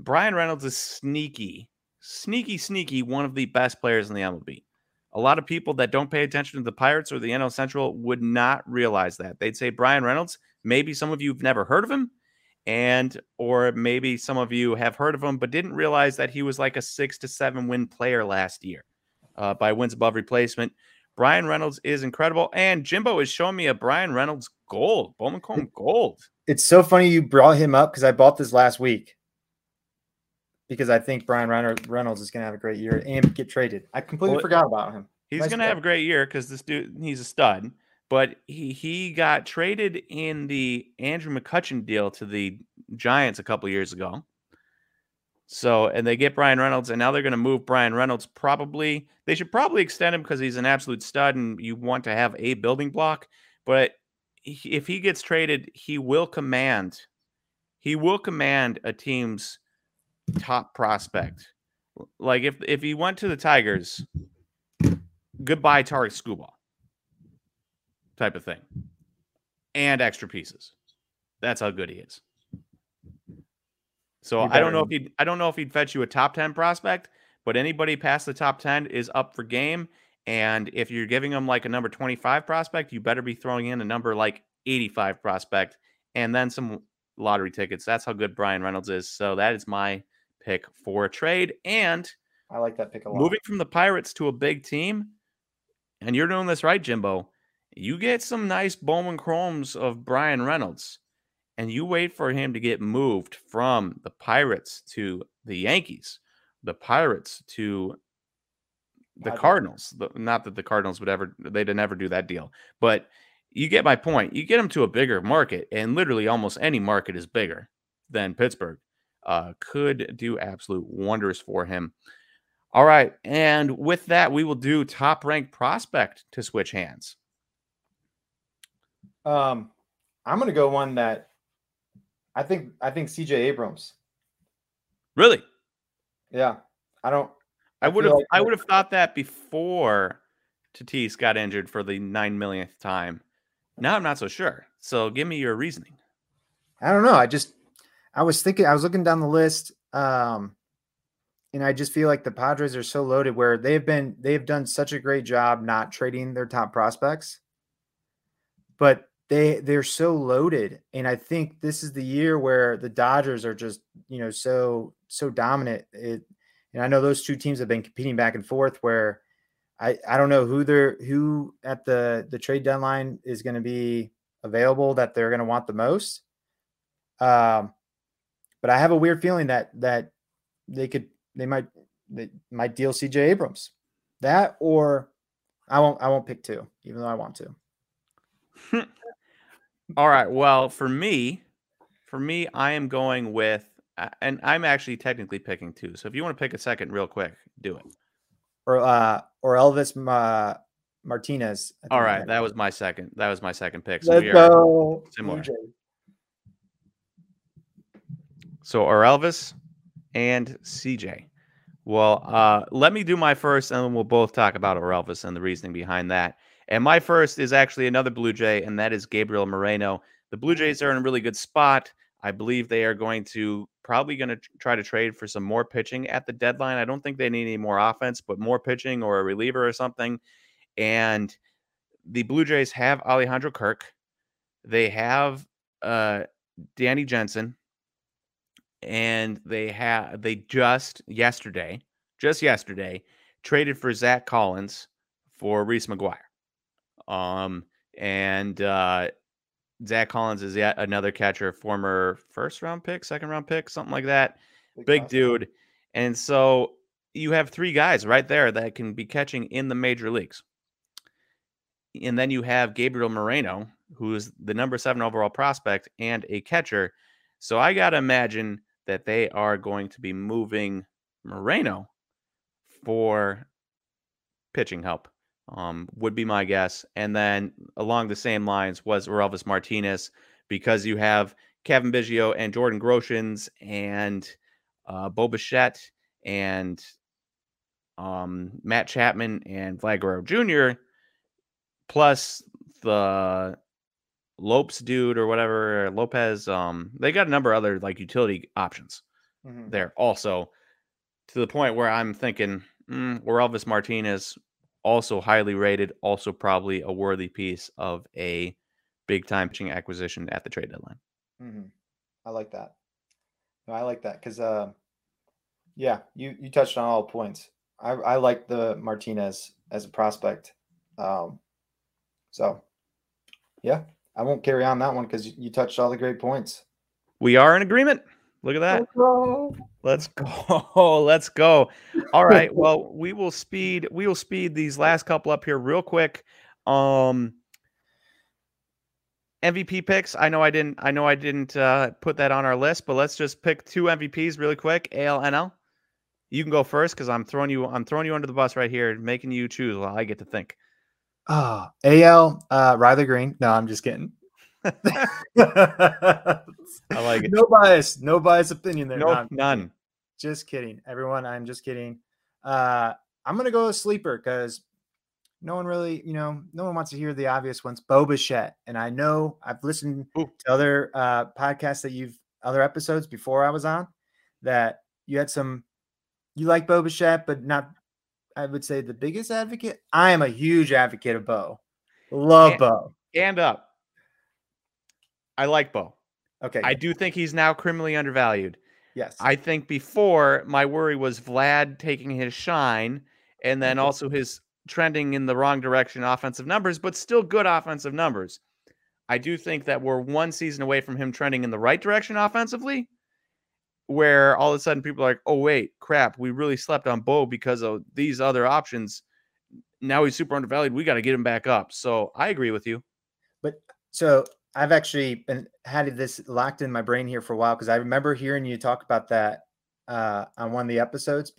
Bryan Reynolds is sneaky, sneaky, sneaky, one of the best players in the MLB. A lot of people that don't pay attention to the Pirates or the NL Central would not realize that. They'd say Bryan Reynolds. Maybe some of you have never heard of him, and or maybe some of you have heard of him but didn't realize that he was like a six to seven win player last year uh, by wins above replacement. Bryan Reynolds is incredible, and Jimbo is showing me a Bryan Reynolds gold, Bowman Chrome gold. It's so funny you brought him up because I bought this last week because I think Bryan Reynolds is going to have a great year and get traded. I completely well, forgot about him. He's nice going to have a great year because this dude, he's a stud but he he got traded in the Andrew McCutchen deal to the Giants a couple years ago. So, and they get Bryan Reynolds, and now they're going to move Bryan Reynolds. Probably, they should probably extend him because he's an absolute stud, and you want to have a building block. But if he gets traded, he will command, he will command a team's top prospect. Like if if he went to the Tigers, goodbye Tarik Skubal type of thing, and extra pieces. That's how good he is. So I don't know if he I don't know if he'd fetch you a top 10 prospect, but anybody past the top 10 is up for game. And if you're giving him like a number 25 prospect, you better be throwing in a number like 85 prospect and then some lottery tickets. That's how good Bryan Reynolds is. So that is my pick for a trade. And I like that pick a lot. Moving from the Pirates to a big team, and you're doing this right, Jimbo you get some nice Bowman Chromes of Bryan Reynolds, and you wait for him to get moved from the Pirates to the Yankees, the Pirates to the Cardinals. Not that the Cardinals would ever, they'd never do that deal, but you get my point. You get him to a bigger market, and literally almost any market is bigger than Pittsburgh. Uh, could do absolute wonders for him. All right. And with that, we will do top ranked prospect to switch hands. Um, I'm gonna go one that I think I think CJ Abrams. Really? Yeah. I don't I, would have I would have thought that before Tatis got injured for the nine millionth time. Now I'm not so sure. So give me your reasoning. I don't know. I just I was thinking I was looking down the list. Um and I just feel like the Padres are so loaded where they've been they've done such a great job not trading their top prospects. But they they're so loaded and i think this is the year where the dodgers are just you know so so dominant it and i know those two teams have been competing back and forth where i i don't know who they're who at the the trade deadline is going to be available that they're going to want the most um but i have a weird feeling that that they could they might they might deal cj abrams. That or i won't i won't pick two even though i want to All right. Well, for me, for me, I am going with, and I'm actually technically picking two. So if you want to pick a second, real quick, do it. Or uh, Orelvis Ma- Martinez. All right, that was my second. That was my second pick. So Let's go. Similar. So or Elvis and CJ. Well, uh, let me do my first, and then we'll both talk about Elvis and the reasoning behind that. And my first is actually another Blue Jay, and that is Gabriel Moreno. The Blue Jays are in a really good spot. I believe they are going to probably going to try to trade for some more pitching at the deadline. I don't think they need any more offense, but more pitching or a reliever or something. And the Blue Jays have Alejandro Kirk. They have uh, Danny Jansen, and they have they just yesterday, just yesterday, traded for Zach Collins for Reese McGuire. Um, and uh, Zach Collins is yet another catcher, former first round pick, second round pick, something like that. Big, Big dude. And so you have three guys right there that can be catching in the major leagues. And then you have Gabriel Moreno, who is the number seven overall prospect and a catcher. So I got to imagine that they are going to be moving Moreno for pitching help. Um, would be my guess. And then along the same lines was Elvis Martinez because you have Cavan Biggio and Jordan Groshans and uh, Bo Bichette and um, Matt Chapman and Vlad Guerrero Jr. plus the Lopes dude or whatever Lopez. Um, they got a number of other like utility options mm-hmm. there also to the point where I'm thinking, mm, Elvis Martinez, also highly rated, also probably a worthy piece of a big time pitching acquisition at the trade deadline. Mm-hmm. I like that. No, I like that because, uh, yeah, you you touched on all points. I I like the Martinez as a prospect. Um, so, yeah, I won't carry on that one because you touched all the great points. We are in agreement. Look at that. Let's go. Let's go. Let's go. All right. Well, we will speed we will speed these last couple up here real quick. Um MVP picks. I know I didn't I know I didn't uh, put that on our list, but let's just pick two MVPs really quick. AL NL. You can go first because I'm throwing you I'm throwing you under the bus right here, making you choose while I get to think. Ah, oh, AL uh Riley Greene. No, I'm just kidding. I like it. No bias, no bias opinion there. No, none. Just kidding, everyone. I'm just kidding. Uh, I'm gonna go sleeper because no one really, you know, no one wants to hear the obvious ones. Bo Bichette, and I know I've listened Ooh. to other uh, podcasts that you've other episodes before I was on that you had some. You like Bo Bichette, but not. I would say the biggest advocate. I am a huge advocate of Bo. Love and, Bo. And up. I like Bo. Okay. I do think he's now criminally undervalued. Yes. I think before my worry was Vlad taking his shine and then mm-hmm. also his trending in the wrong direction offensive numbers, but still good offensive numbers. I do think that we're one season away from him trending in the right direction offensively, where all of a sudden people are like, oh, wait, crap, we really slept on Bo because of these other options. Now he's super undervalued. We got to get him back up. So I agree with you. But so I've actually been had this locked in my brain here for a while because I remember hearing you talk about that uh, on one of the episodes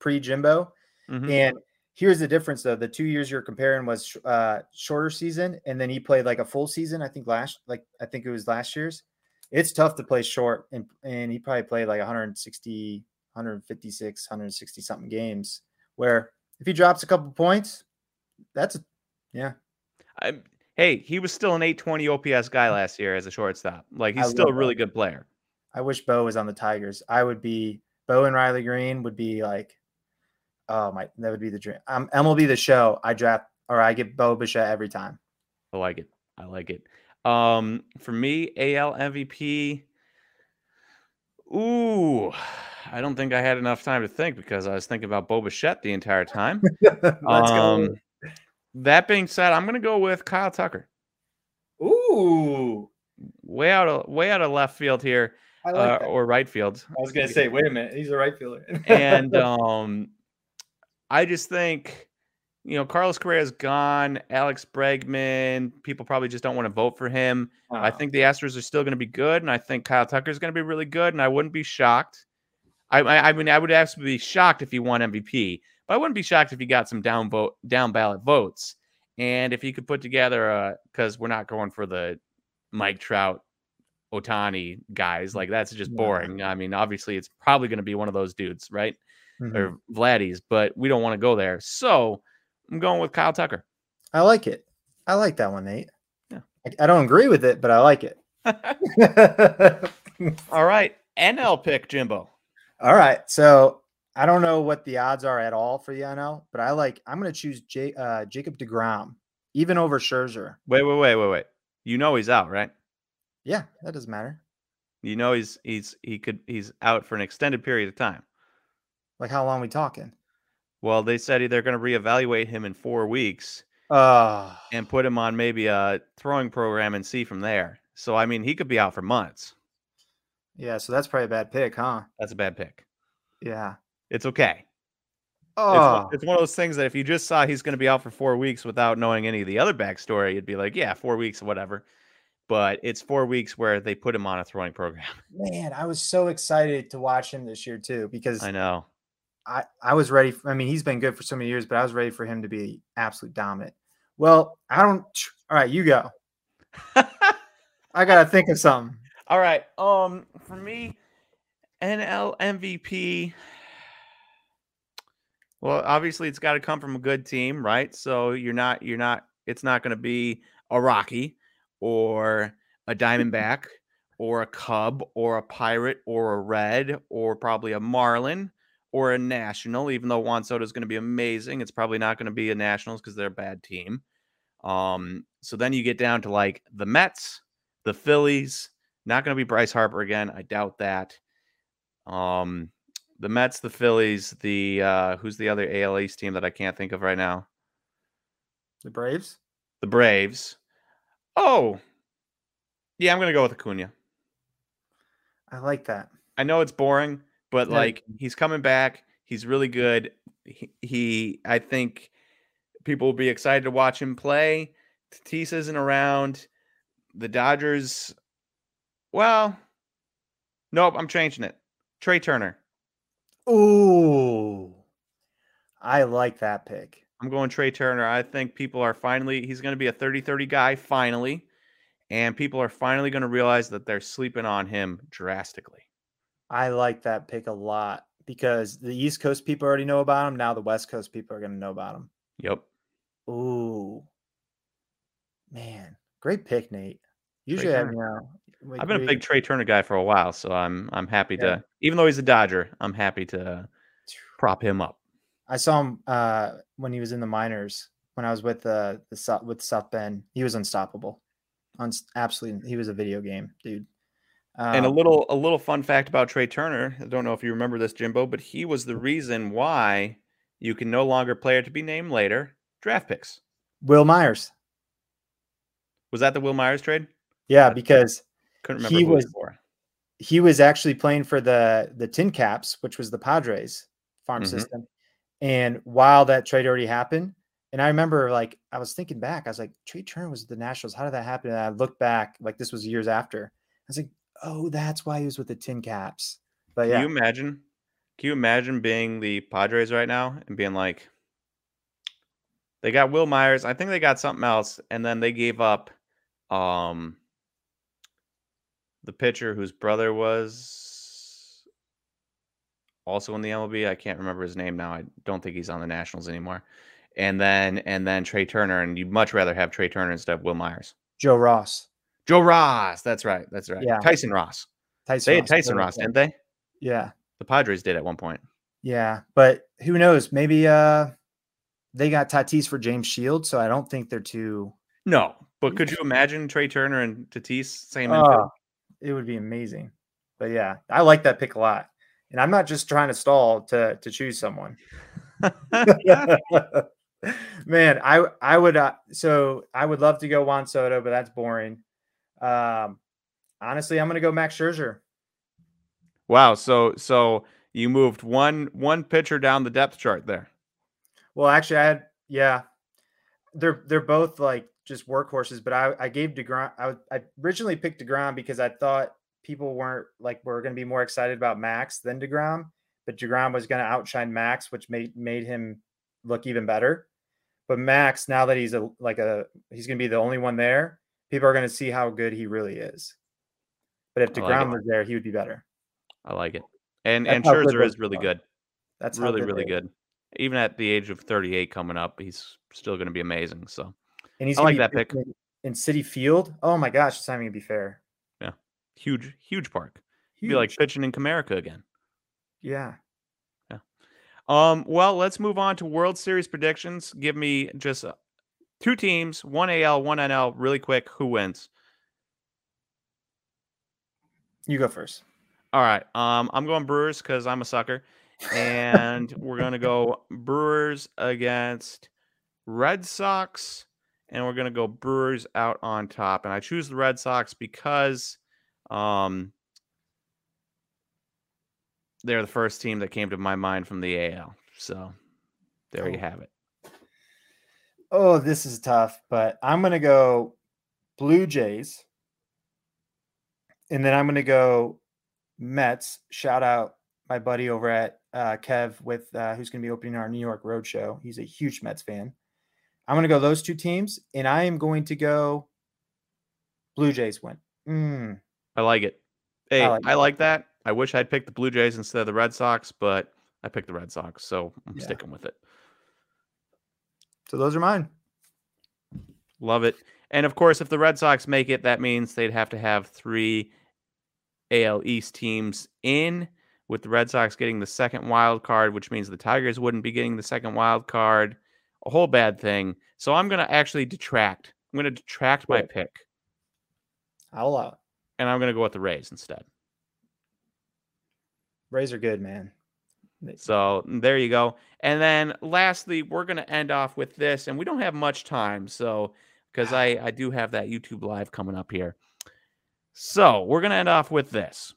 pre Jimbo. Mm-hmm. And here's the difference though: the two years you're comparing was uh, shorter season, and then he played like a full season. I think last, like I think it was last year's. It's tough to play short, and and he probably played like 160, 156, 160 something games. Where if he drops a couple points, that's a, yeah. I hey, he was still an 820 OPS guy last year as a shortstop. Like he's I still a really good player. I wish Bo was on the Tigers. I would be Bo and Riley Greene would be like, oh my, that would be the dream. Um, MLB the show. I draft or I get Bo Bichette every time. I like it. I like it. Um, for me, AL MVP. Ooh, I don't think I had enough time to think because I was thinking about Bo Bichette the entire time. Let's um, go. That being said, I'm going to go with Kyle Tucker. Ooh, way out of way out of left field here, like uh, or right field. I was going to say, wait a minute, he's a right fielder. and um, I just think, you know, Carlos Correa's gone. Alex Bregman, people probably just don't want to vote for him. I think the Astros are still going to be good, and I think Kyle Tucker is going to be really good, and I wouldn't be shocked. I, I, I mean, I would actually be shocked if he won MVP. But I wouldn't be shocked if he got some down vote, down ballot votes, and if he could put together a because we're not going for the Mike Trout, Ohtani guys like that's just boring. I mean, obviously it's probably going to be one of those dudes, right, mm-hmm. or Vladdy's, but we don't want to go there. So I'm going with Kyle Tucker. I like it. I like that one, Nate. Yeah. I, I don't agree with it, but I like it. All right, NL pick Jimbo. All right, so I don't know what the odds are at all for the NL, but I like I'm going to choose J, uh, Jacob Degrom even over Scherzer. Wait, wait, wait, wait, wait. You know he's out, right? Yeah, that doesn't matter. You know he's he's he could he's out for an extended period of time. Like how long we talking? Well, they said they're going to reevaluate him in four weeks. Uh, and put him on maybe a throwing program and see from there. So I mean, he could be out for months. Yeah, so that's probably a bad pick, huh? That's a bad pick. Yeah. It's okay. Oh. It's, it's one of those things that if you just saw he's going to be out for four weeks without knowing any of the other backstory, you'd be like, yeah, four weeks, whatever. But it's four weeks where they put him on a throwing program. Man, I was so excited to watch him this year too because I know I I was ready. For, I mean, he's been good for so many years, but I was ready for him to be absolute dominant. Well, I don't. All right, you go. I gotta think of something. All right. Um, for me, NL MVP. Well, obviously, it's got to come from a good team, right? So you're not, you're not. It's not going to be a Rocky or a Diamondback or a Cub or a Pirate or a Red or probably a Marlin or a National. Even though Juan Soto is going to be amazing, it's probably not going to be a Nationals because they're a bad team. Um, so then you get down to like the Mets, the Phillies. Not going to be Bryce Harper again. I doubt that. Um, the Mets, the Phillies, the uh, who's the other AL East team that I can't think of right now? The Braves. The Braves. Oh, yeah, I'm gonna go with Acuna. I like that. I know it's boring, but Yeah. like he's coming back. He's really good. He, he I think people will be excited to watch him play. Tatis isn't around. The Dodgers. Well, nope. I'm changing it. Trey Turner. Ooh, I like that pick. I'm going Trey Turner. I think people are finally, he's going to be a 30 30 guy finally. And people are finally going to realize that they're sleeping on him drastically. I like that pick a lot because the East Coast people already know about him. Now the West Coast people are going to know about him. Yep. Ooh, man, great pick, Nate. Usually, I, you know, we- I've been a big Trey Turner guy for a while, so I'm I'm happy Yeah. to even though he's a Dodger, I'm happy to prop him up. I saw him uh, when he was in the minors. When I was with uh, the South, with South Bend, he was unstoppable. Unst- absolutely, he was a video game, dude. and a Um, little a little fun fact about Trey Turner. I don't know if you remember this, Jimbo, but he was the reason why you can no longer player to be named later draft picks. Wil Myers, Was that the Wil Myers trade? yeah, because Couldn't remember He who was for. he was actually playing for the the Tin Caps, which was the Padres farm Mhm. system. And while that trade already happened, and I remember like I was thinking back, I was like, Trey Turner was the Nationals. How did that happen? And I looked back, like this was years after. I was like, oh, that's why he was with the Tin Caps. But Can yeah, you imagine? Can you imagine being the Padres right now and being like, they got Wil Myers. I think they got something else, and then they gave up um the pitcher whose brother was also in the MLB. I can't remember his name now. I don't think he's on the Nationals anymore. And then and then Trey Turner, and you'd much rather have Trey Turner instead of Wil Myers. Joe Ross, Joe Ross. That's right. That's right. Yeah. Tyson Ross. Tyson. They had Ross, Tyson yeah, Ross, didn't they? Yeah, The Padres did at one point. yeah. But who knows? Maybe uh they got Tatis for James Shield, so I don't think they're too. No, but could you imagine Trey Turner and Tatis same infield? It would be amazing. But yeah, I like that pick a lot. And I'm not just trying to stall to to choose someone. Man, I I would uh, so I would love to go Juan Soto, but that's boring. Um, honestly, I'm gonna go Max Scherzer. wow, so so you moved one one pitcher down the depth chart there. Well, actually, I had yeah, they're they're both like just workhorses. But I I gave Degrom. I I originally picked Degrom because I thought people weren't like were going to be more excited about Max than Degrom, but Degrom was going to outshine Max, which made made him look even better. But Max, now that he's a like a he's going to be the only one there, people are going to see how good he really is. But if I like Degrom was there, he would be better. I like it. And That's and Scherzer is really are. good. That's really good really good. Even at the age of 38 coming up, he's still going to be amazing. So, And he's I like that pick. pitching in Citi Field. Oh my gosh, it's not even gonna be fair. Yeah, huge huge park. It'd be like pitching in Comerica again. Yeah. yeah. Um, well, let's move on to World Series predictions. Give me just uh, two teams, one AL, one NL, really quick. Who wins? You go first. All right. Um, I'm going Brewers because I'm a sucker, and we're gonna go Brewers against Red Sox, and we're gonna go Brewers out on top. And I choose the Red Sox because, um, they're the first team that came to my mind from the AL. So there you Oh. have it. Oh, this is tough, but I'm gonna go Blue Jays. And then I'm gonna go Mets. Shout out my buddy over at uh, Kev with uh, who's going to be opening our New York Road Show. He's a huge Mets fan. I'm going to go those two teams, and I am going to go Blue Jays win. Mm. I like it. Hey, I like, I like, that. I wish I'd picked the Blue Jays instead of the Red Sox, but I picked the Red Sox, so I'm yeah. sticking with it. So those are mine. Love it. And of course, if the Red Sox make it, that means they'd have to have three AL East teams in, with the Red Sox getting the second wild card, which means the Tigers wouldn't be getting the second wild card. A whole bad thing. So I'm going to actually detract. I'm going to detract my pick. I'll allow it. And I'm going to go with the Rays instead. Rays are good, man. So there you go. And then lastly, we're going to end off with this, and we don't have much time. So, because ah. I, I do have that YouTube live coming up here. So we're going to end off with this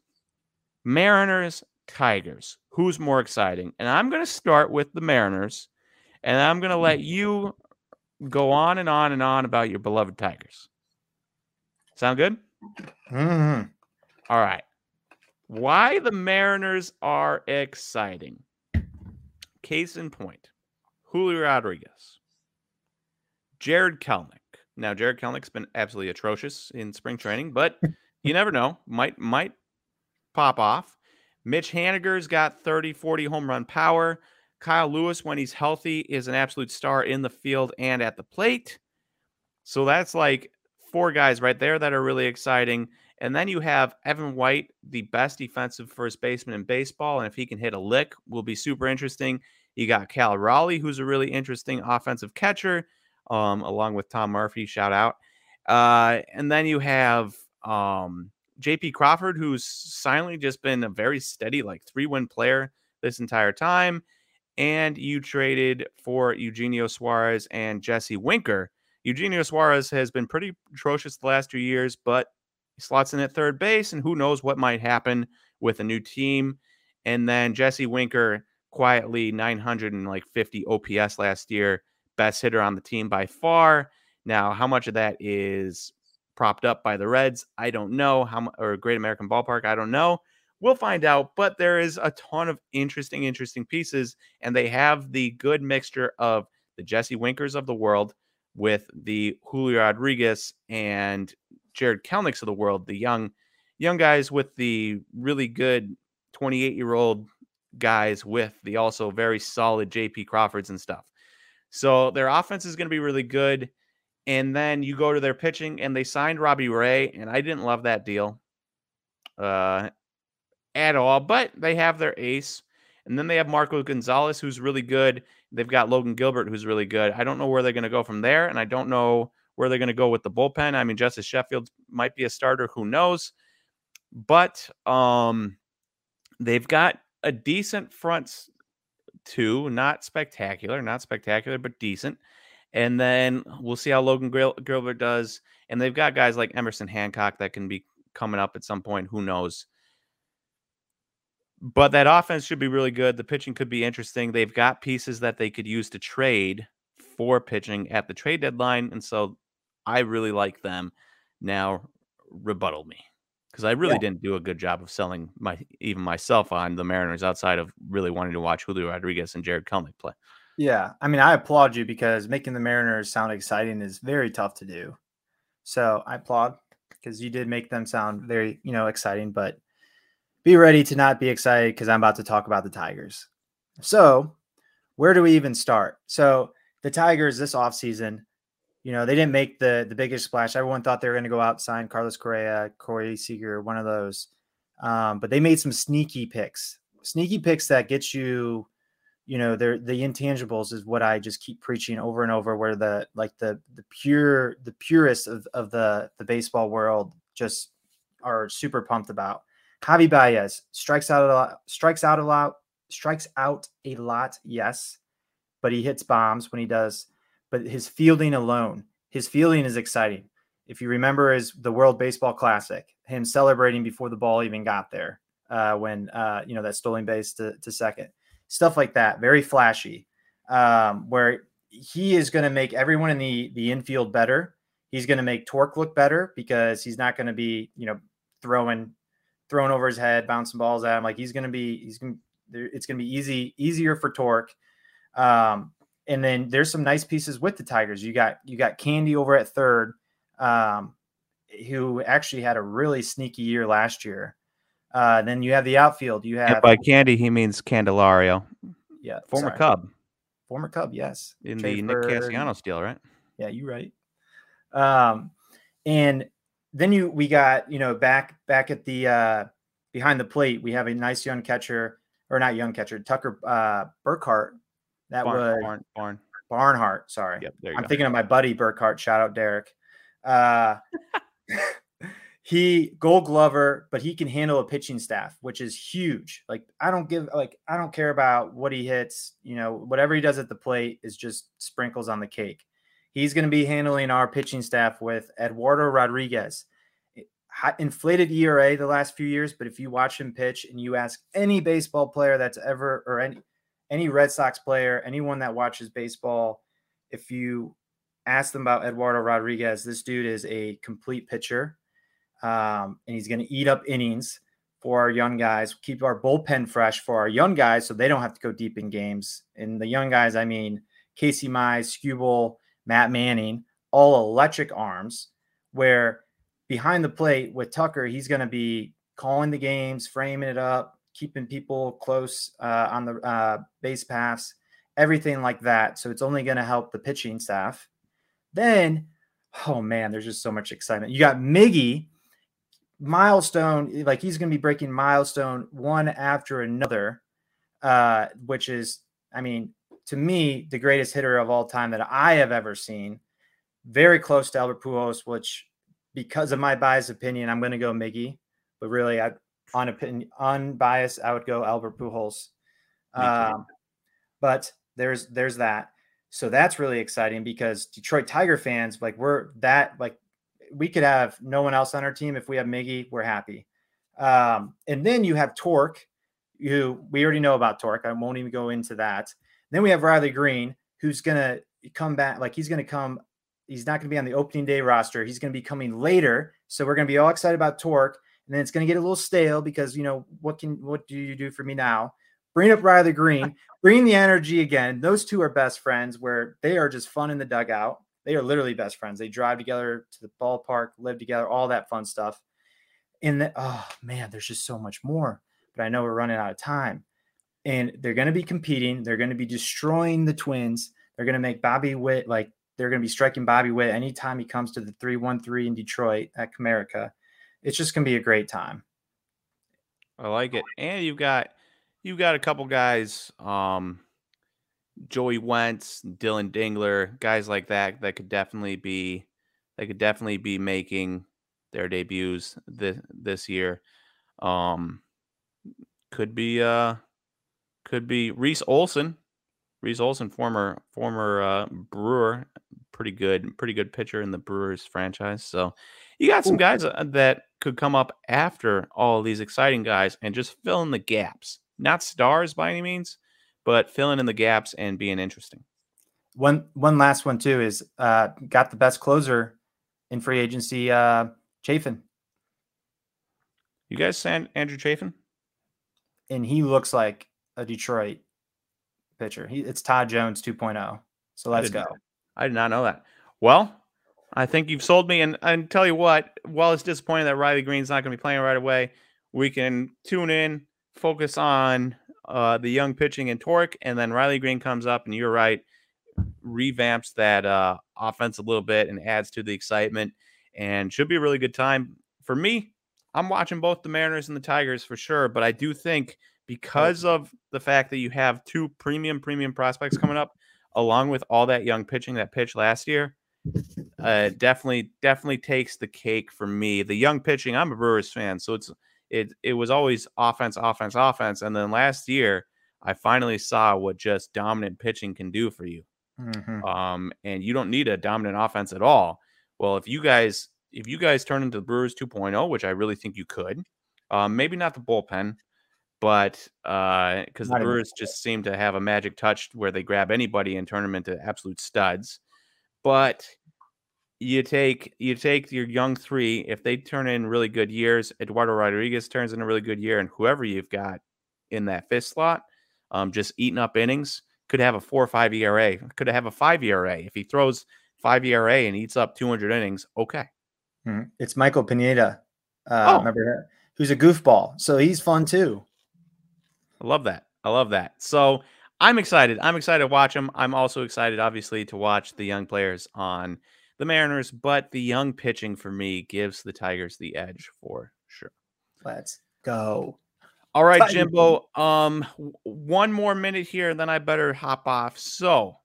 Mariners, Tigers. Who's more exciting? And I'm going to start with the Mariners, and I'm going to let you go on and on and on about your beloved Tigers. Sound good? Mm-hmm. All right. Why the Mariners are exciting. Case in point Julio Rodriguez, Jarred Kelenic. Now, Jarred Kelenic's been absolutely atrocious in spring training, but you never know. Might might pop off. Mitch Haniger's got 30, 40 home run power. Kyle Lewis, when he's healthy, is an absolute star in the field and at the plate. So that's like four guys right there that are really exciting. And then you have Evan White, the best defensive first baseman in baseball. And if he can hit a lick, will be super interesting. You got Cal Raleigh, who's a really interesting offensive catcher, um, along with Tom Murphy. Shout out. Uh, and then you have um, JP Crawford, who's silently just been a very steady, like three win player this entire time. And you traded for Eugenio Suarez and Jesse Winker. Eugenio Suarez has been pretty atrocious the last two years, but he slots in at third base, and who knows what might happen with a new team. And then Jesse Winker quietly 950 OPS last year, best hitter on the team by far. Now, how much of that is propped up by the Reds? I don't know. How or Great American Ballpark? I don't know. We'll find out. But there is a ton of interesting, interesting pieces, and they have the good mixture of the Jesse Winkers of the world with the Julio Rodriguez and Jarred Kelenics of the world, the young young guys with the really good 28 year old guys with the also very solid JP Crawfords and stuff. So their offense is going to be really good. And then you go to their pitching, and they signed Robbie Ray, and I didn't love that deal uh, at all. But they have their ace, and then they have Marco Gonzales, who's really good. They've got Logan Gilbert, who's really good. I don't know where they're going to go from there, and I don't know where they're going to go with the bullpen. I mean, Justus Sheffield might be a starter. Who knows? But um, they've got a decent front two, not spectacular, not spectacular, but decent. And then we'll see how Logan Gilbert does. And they've got guys like Emerson Hancock that can be coming up at some point. Who knows? But that offense should be really good. The pitching could be interesting. They've got pieces that they could use to trade for pitching at the trade deadline. And so I really like them. Now, rebuttal me because I really yeah. didn't do a good job of selling my even myself on the Mariners outside of really wanting to watch Julio Rodriguez and Jarred Kelenic play. Yeah, I mean, I applaud you because making the Mariners sound exciting is very tough to do. So I applaud because you did make them sound very, you know, exciting. But be ready to not be excited because I'm about to talk about the Tigers. So where do we even start? So the Tigers this offseason you know, they didn't make the the biggest splash. Everyone thought they were going to go out sign Carlos Correa, Corey Seager, one of those. Um, but they made some sneaky picks, sneaky picks that get you, you know, they're the intangibles is what I just keep preaching over and over. Where the like the the pure the purists of of the the baseball world just are super pumped about. Javi Baez strikes out a lot, strikes out a lot, strikes out a lot, yes, but he hits bombs when he does but his fielding alone, his fielding is exciting. If you remember, is the World Baseball Classic, him celebrating before the ball even got there, uh, when uh, you know that stolen base to, to second, stuff like that, very flashy. Um, where he is going to make everyone in the the infield better. He's going to make Tork look better because he's not going to be you know throwing throwing over his head, bouncing balls at him. Like he's gonna be, he's gonna, it's gonna be easy, easier for Tork. Um, and then there's some nice pieces with the Tigers. You got you got Candy over at third, um, who actually had a really sneaky year last year. Uh, then you have the outfield. You have and by Candy he means Candelario. Yeah, former sorry. Cub. Former Cub, yes. In the Nick Castellanos deal, right? Yeah, you're right. Um, and then you we got you know back back at the uh behind the plate we have a nice young catcher or not young catcher Tucker uh Burkhart that Barn, was Barn, Barn. Barnhart. Sorry, Yep, I'm go. thinking of my buddy Burkhart. Shout out Derek. Uh, he Gold Glover, but he can handle a pitching staff, which is huge. Like I don't give like I don't care about what he hits. You know, whatever he does at the plate is just sprinkles on the cake. He's going to be handling our pitching staff with Eduardo Rodriguez. Inflated ERA the last few years, but if you watch him pitch and you ask any baseball player that's ever or any any Red Sox player, anyone that watches baseball, if you ask them about Eduardo Rodriguez, this dude is a complete pitcher. Um, and he's going to eat up innings for our young guys, keep our bullpen fresh for our young guys so they don't have to go deep in games. And the young guys, I mean, Casey Mize, Skubal, Matt Manning, all electric arms, where behind the plate with Tucker, he's going to be calling the games, framing it up, keeping people close uh, on the uh, base paths, everything like that. So it's only going to help the pitching staff. Then, oh man, there's just so much excitement. You got Miggy, milestone, like he's going to be breaking milestone one after another, uh, which is, I mean, to me, the greatest hitter of all time that I have ever seen. Very close to Albert Pujols, which because of my biased opinion, I'm going to go Miggy. But really, I on opinion unbiased, I would go Albert Pujols. Um, but there's there's that. So that's really exciting because Detroit Tiger fans, like we're that like we could have no one else on our team. If we have Miggy, we're happy. Um, and then you have Tork, who we already know about Tork. I won't even go into that. Then we have Riley Greene, who's gonna come back. Like he's gonna come. He's not gonna be on the opening day roster. He's gonna be coming later. So we're gonna be all excited about Tork. And then it's gonna get a little stale because you know what can what do you do for me now? Bring up Riley Greene, bring the energy again. Those two are best friends where they are just fun in the dugout. They are literally best friends. They drive together to the ballpark, live together, all that fun stuff. And the, oh man, there's just so much more. But I know we're running out of time. And they're going to be competing. They're going to be destroying the Twins. They're going to make Bobby Witt like they're going to be striking Bobby Witt anytime he comes to the 313 in Detroit at Comerica. It's just going to be a great time. I like it. And you've got you've got a couple guys, um, Joey Wentz, Dillon Dingler, guys like that that could definitely be that could definitely be making their debuts this this year. Um, could be uh could be Reese Olson. Reese Olson, former former uh, Brewer, pretty good, pretty good pitcher in the Brewers franchise. So you got some Ooh. guys uh, that could come up after all these exciting guys and just fill in the gaps. Not stars by any means, but filling in the gaps and being interesting. One one last one too is uh, got the best closer in free agency, uh, Chafin, You guys, San Andrew Chafin? and he looks like a Detroit pitcher. He, it's Todd Jones 2.0. So let's did go. not- I did not know that. Well, I think you've sold me. And, and tell you what, while it's disappointing that Riley Greene's not going to be playing right away, we can tune in, focus on uh, the young pitching and Tork, and then Riley Greene comes up, and you're right, revamps that uh, offense a little bit and adds to the excitement, and should be a really good time for me. I'm watching both the Mariners and the Tigers for sure, but I do think because of the fact that you have two premium premium prospects coming up, along with all that young pitching that pitched last year, uh, definitely definitely takes the cake for me. The young pitching, I'm a Brewers fan, so it's it it was always offense, offense, offense, and then last year I finally saw what just dominant pitching can do for you. Mhm. Um, and you don't need a dominant offense at all. Well, if you guys if you guys turn into the Brewers 2.0, which I really think you could, um, maybe not the bullpen, but uh, because the Brewers just seem to have a magic touch where they grab anybody and turn them into absolute studs. But you take you take your young three. If they turn in really good years, Eduardo Rodriguez turns in a really good year, and whoever you've got in that fifth slot, um, just eating up innings, could have a four or five ERA, could have a five ERA if he throws five ERA and eats up 200 innings. Okay, hmm it's Michael Pineda. Uh, oh. remember who's a goofball, so he's fun too. I love that. I love that. So I'm excited. I'm excited to watch them. I'm also excited, obviously, to watch the young players on the Mariners, but the young pitching for me gives the Tigers the edge for sure. Let's go. All right, Jimbo. Um, one more minute here, and then I better hop off. So,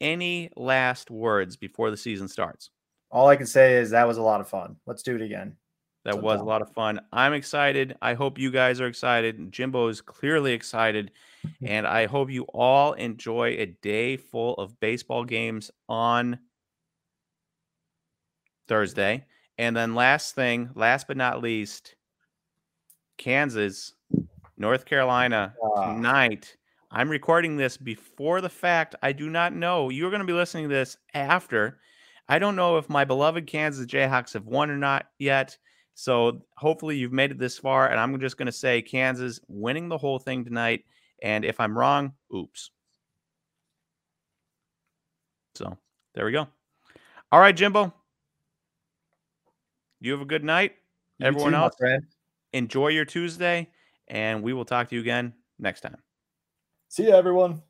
any last words before the season starts? All I can say is that was a lot of fun. Let's do it again. That was a lot of fun. I'm excited. I hope you guys are excited. Jimbo is clearly excited. Mm-hmm. And I hope you all enjoy a day full of baseball games on Thursday. And then last thing, last but not least, Kansas, North Carolina ah. tonight. I'm recording this before the fact. I do not know. You're going to be listening to this after. I don't know if my beloved Kansas Jayhawks have won or not yet. So hopefully you've made it this far. And I'm just going to say Kansas winning the whole thing tonight. And if I'm wrong, oops. So there we go. All right, Jimbo. You have a good night. You Everyone too, else, enjoy your Tuesday, and we will talk to you again next time. See you, everyone.